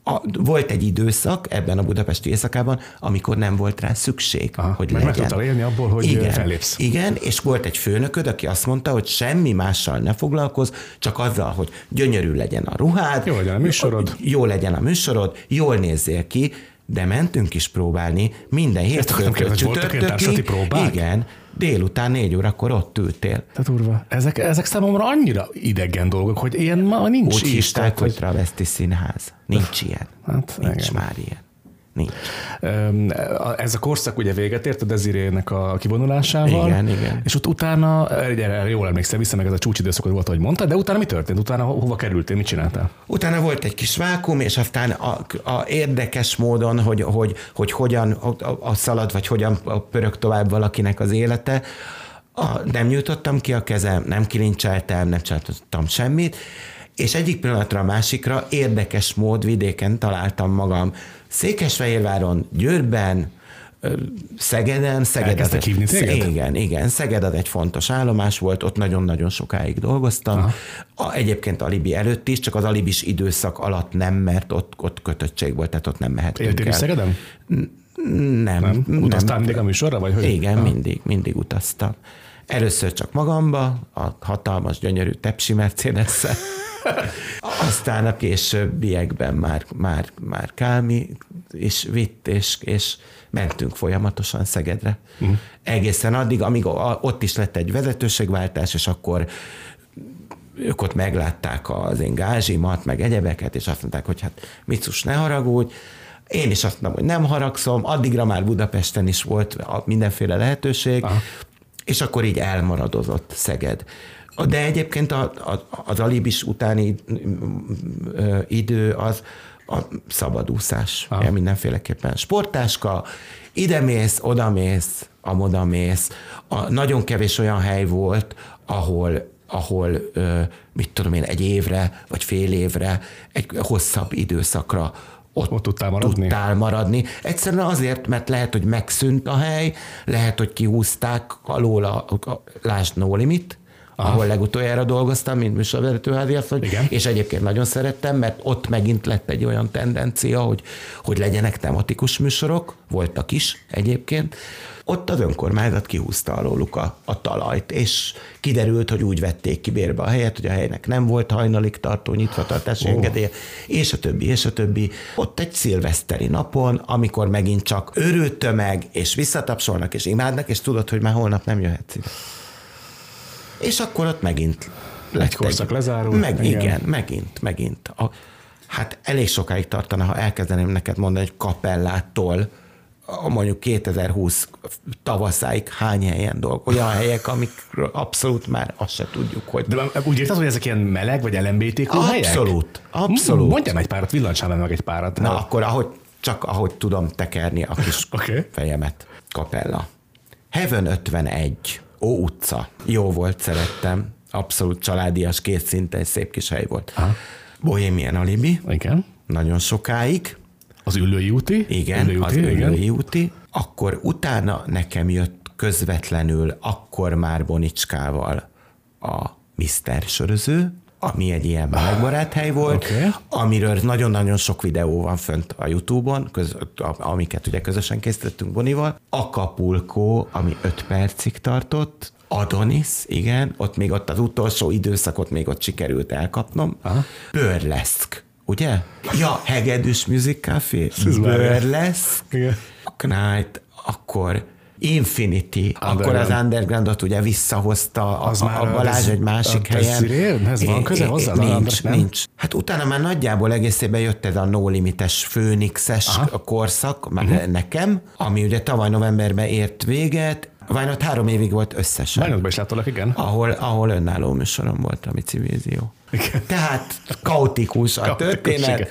S1: a, volt egy időszak ebben a budapesti éjszakában, amikor nem volt rá szükség, Aha, hogy
S2: legyen. Meg élni abból, hogy igen, fellépsz.
S1: Igen, és volt egy főnököd, aki azt mondta, hogy semmi mással ne foglalkoz, csak azzal, hogy gyönyörű legyen a ruhád,
S2: jó legyen a műsorod,
S1: jó legyen a műsorod, jól nézzél ki, de mentünk is próbálni minden hétfőtől csütörtökig. Igen, délután négy órakor ott ültél.
S2: Tehát urva. Ezek, ezek számomra annyira idegen dolgok, hogy ilyen ma nincs
S1: Úgy is. Úgy hívták, hogy travesti színház. Nincs ilyen. Hát, nincs igen. már ilyen. Nincs.
S2: Ez a korszak ugye véget ért a Desirének a kivonulásával.
S1: Igen, igen.
S2: És ott utána, erre jól emlékszem vissza, meg ez a csúcsidőszakot volt, ahogy mondtad, de utána mi történt? Utána hova kerültél, mit csináltál?
S1: Utána volt egy kis vákum, és aztán a, a érdekes módon, hogy, hogy, hogy hogyan a, a szalad, vagy hogyan pörög tovább valakinek az élete, a, nem nyújtottam ki a kezem, nem kilincseltem, nem csináltam semmit, és egyik pillanatra a másikra érdekes mód vidéken találtam magam Székesfehérváron, Győrben, Szegeden, Szeged
S2: az egy, hívni téged?
S1: Igen, igen. Szeged az egy fontos állomás volt, ott nagyon-nagyon sokáig dolgoztam. A, egyébként Alibi előtt is, csak az Alibis időszak alatt nem, mert ott, ott kötöttség volt, tehát ott nem mehettünk
S2: Éltél el. Szegeden?
S1: Nem. nem.
S2: Utaztál mindig a műsorra, vagy hogy?
S1: Igen, ha. mindig, mindig utaztam. Először csak magamba, a hatalmas, gyönyörű tepsi mercedes Aztán a későbbiekben már, már, már Kálmi is vitt, és, és mentünk folyamatosan Szegedre. Uh-huh. Egészen addig, amíg ott is lett egy vezetőségváltás, és akkor ők ott meglátták az én gázsimat, meg egyebeket, és azt mondták, hogy hát Micus, ne haragudj, én is azt mondom, hogy nem haragszom, addigra már Budapesten is volt mindenféle lehetőség, Aha. És akkor így elmaradozott Szeged. De egyébként a, a, az alibis utáni idő az a szabadúszás. Ah. Mindenféleképpen sportáska, idemész, odamész, amodamész. A, nagyon kevés olyan hely volt, ahol ahol, mit tudom én, egy évre, vagy fél évre, egy hosszabb időszakra ott, ott tudtál maradni? tudtál maradni. Egyszerűen azért, mert lehet, hogy megszűnt a hely, lehet, hogy kihúzták alól a, a lásd no limit. Ahol legutoljára dolgoztam, mint műsorvezető háziasszony, és egyébként nagyon szerettem, mert ott megint lett egy olyan tendencia, hogy, hogy legyenek tematikus műsorok, voltak is egyébként, ott az önkormányzat kihúzta alóluk a, a talajt, és kiderült, hogy úgy vették ki bérbe a helyet, hogy a helynek nem volt hajnalig tartó nyitvatartási oh. engedélye, és a többi, és a többi. Ott egy szilveszteri napon, amikor megint csak örült tömeg, és visszatapsolnak, és imádnak, és tudod, hogy már holnap nem jöhetsz ide. És akkor ott megint
S2: lett egy korszak lezárul.
S1: Meg, igen. igen, megint, megint. A, hát elég sokáig tartana, ha elkezdeném neked mondani, hogy kapellától mondjuk 2020 tavaszáig hány helyen dolg, olyan helyek, amikről abszolút már azt se tudjuk, hogy...
S2: De úgy érted, hogy ezek ilyen meleg vagy LMBTQ helyek?
S1: Abszolút, abszolút.
S2: Mondjam egy párat, villancsál meg egy párat.
S1: Na, akkor ahogy, csak ahogy tudom tekerni a kis
S2: Oké.
S1: fejemet. Kapella. Heaven 51. Ó utca. Jó volt, szerettem. Abszolút családias, két szinten, szép kis hely volt.
S2: Aha.
S1: Bohemian Alibi.
S2: Igen.
S1: Nagyon sokáig.
S2: Az ülői úti?
S1: Igen,
S2: ülői
S1: az
S2: úti, igen.
S1: Ülői úti. Akkor utána nekem jött közvetlenül, akkor már Bonicskával a Mr. Söröző, ami egy ilyen melegbarát hely volt,
S2: Oké.
S1: amiről nagyon-nagyon sok videó van fönt a Youtube-on, köz, amiket ugye közösen készítettünk Bonival. Acapulco, ami 5 percig tartott, Adonis, igen, ott még ott az utolsó időszakot még ott sikerült elkapnom.
S2: Aha.
S1: Burlesque, ugye? Ja, Hegedűs Music Café, Burlesque. Knight, akkor Infinity, akkor az
S2: Underground.
S1: undergroundot ugye visszahozta
S2: Az
S1: a,
S2: már
S1: a Balázs
S2: ez-
S1: egy másik
S2: a
S1: helyen.
S2: Desiree-hez van köze hozzá
S1: Nincs,
S2: nem?
S1: nincs. Hát utána már nagyjából egészében jött ez a No Limites Főnixes
S2: Aha.
S1: korszak, meg uh-huh. nekem, ami ugye tavaly novemberben ért véget, ott három évig volt összesen.
S2: Bányodban is láttalak, igen.
S1: Ahol, ahol önálló műsorom volt, ami civízió.
S2: Igen.
S1: Tehát kaotikus a
S2: Kaotikus,
S1: történet.
S2: igen.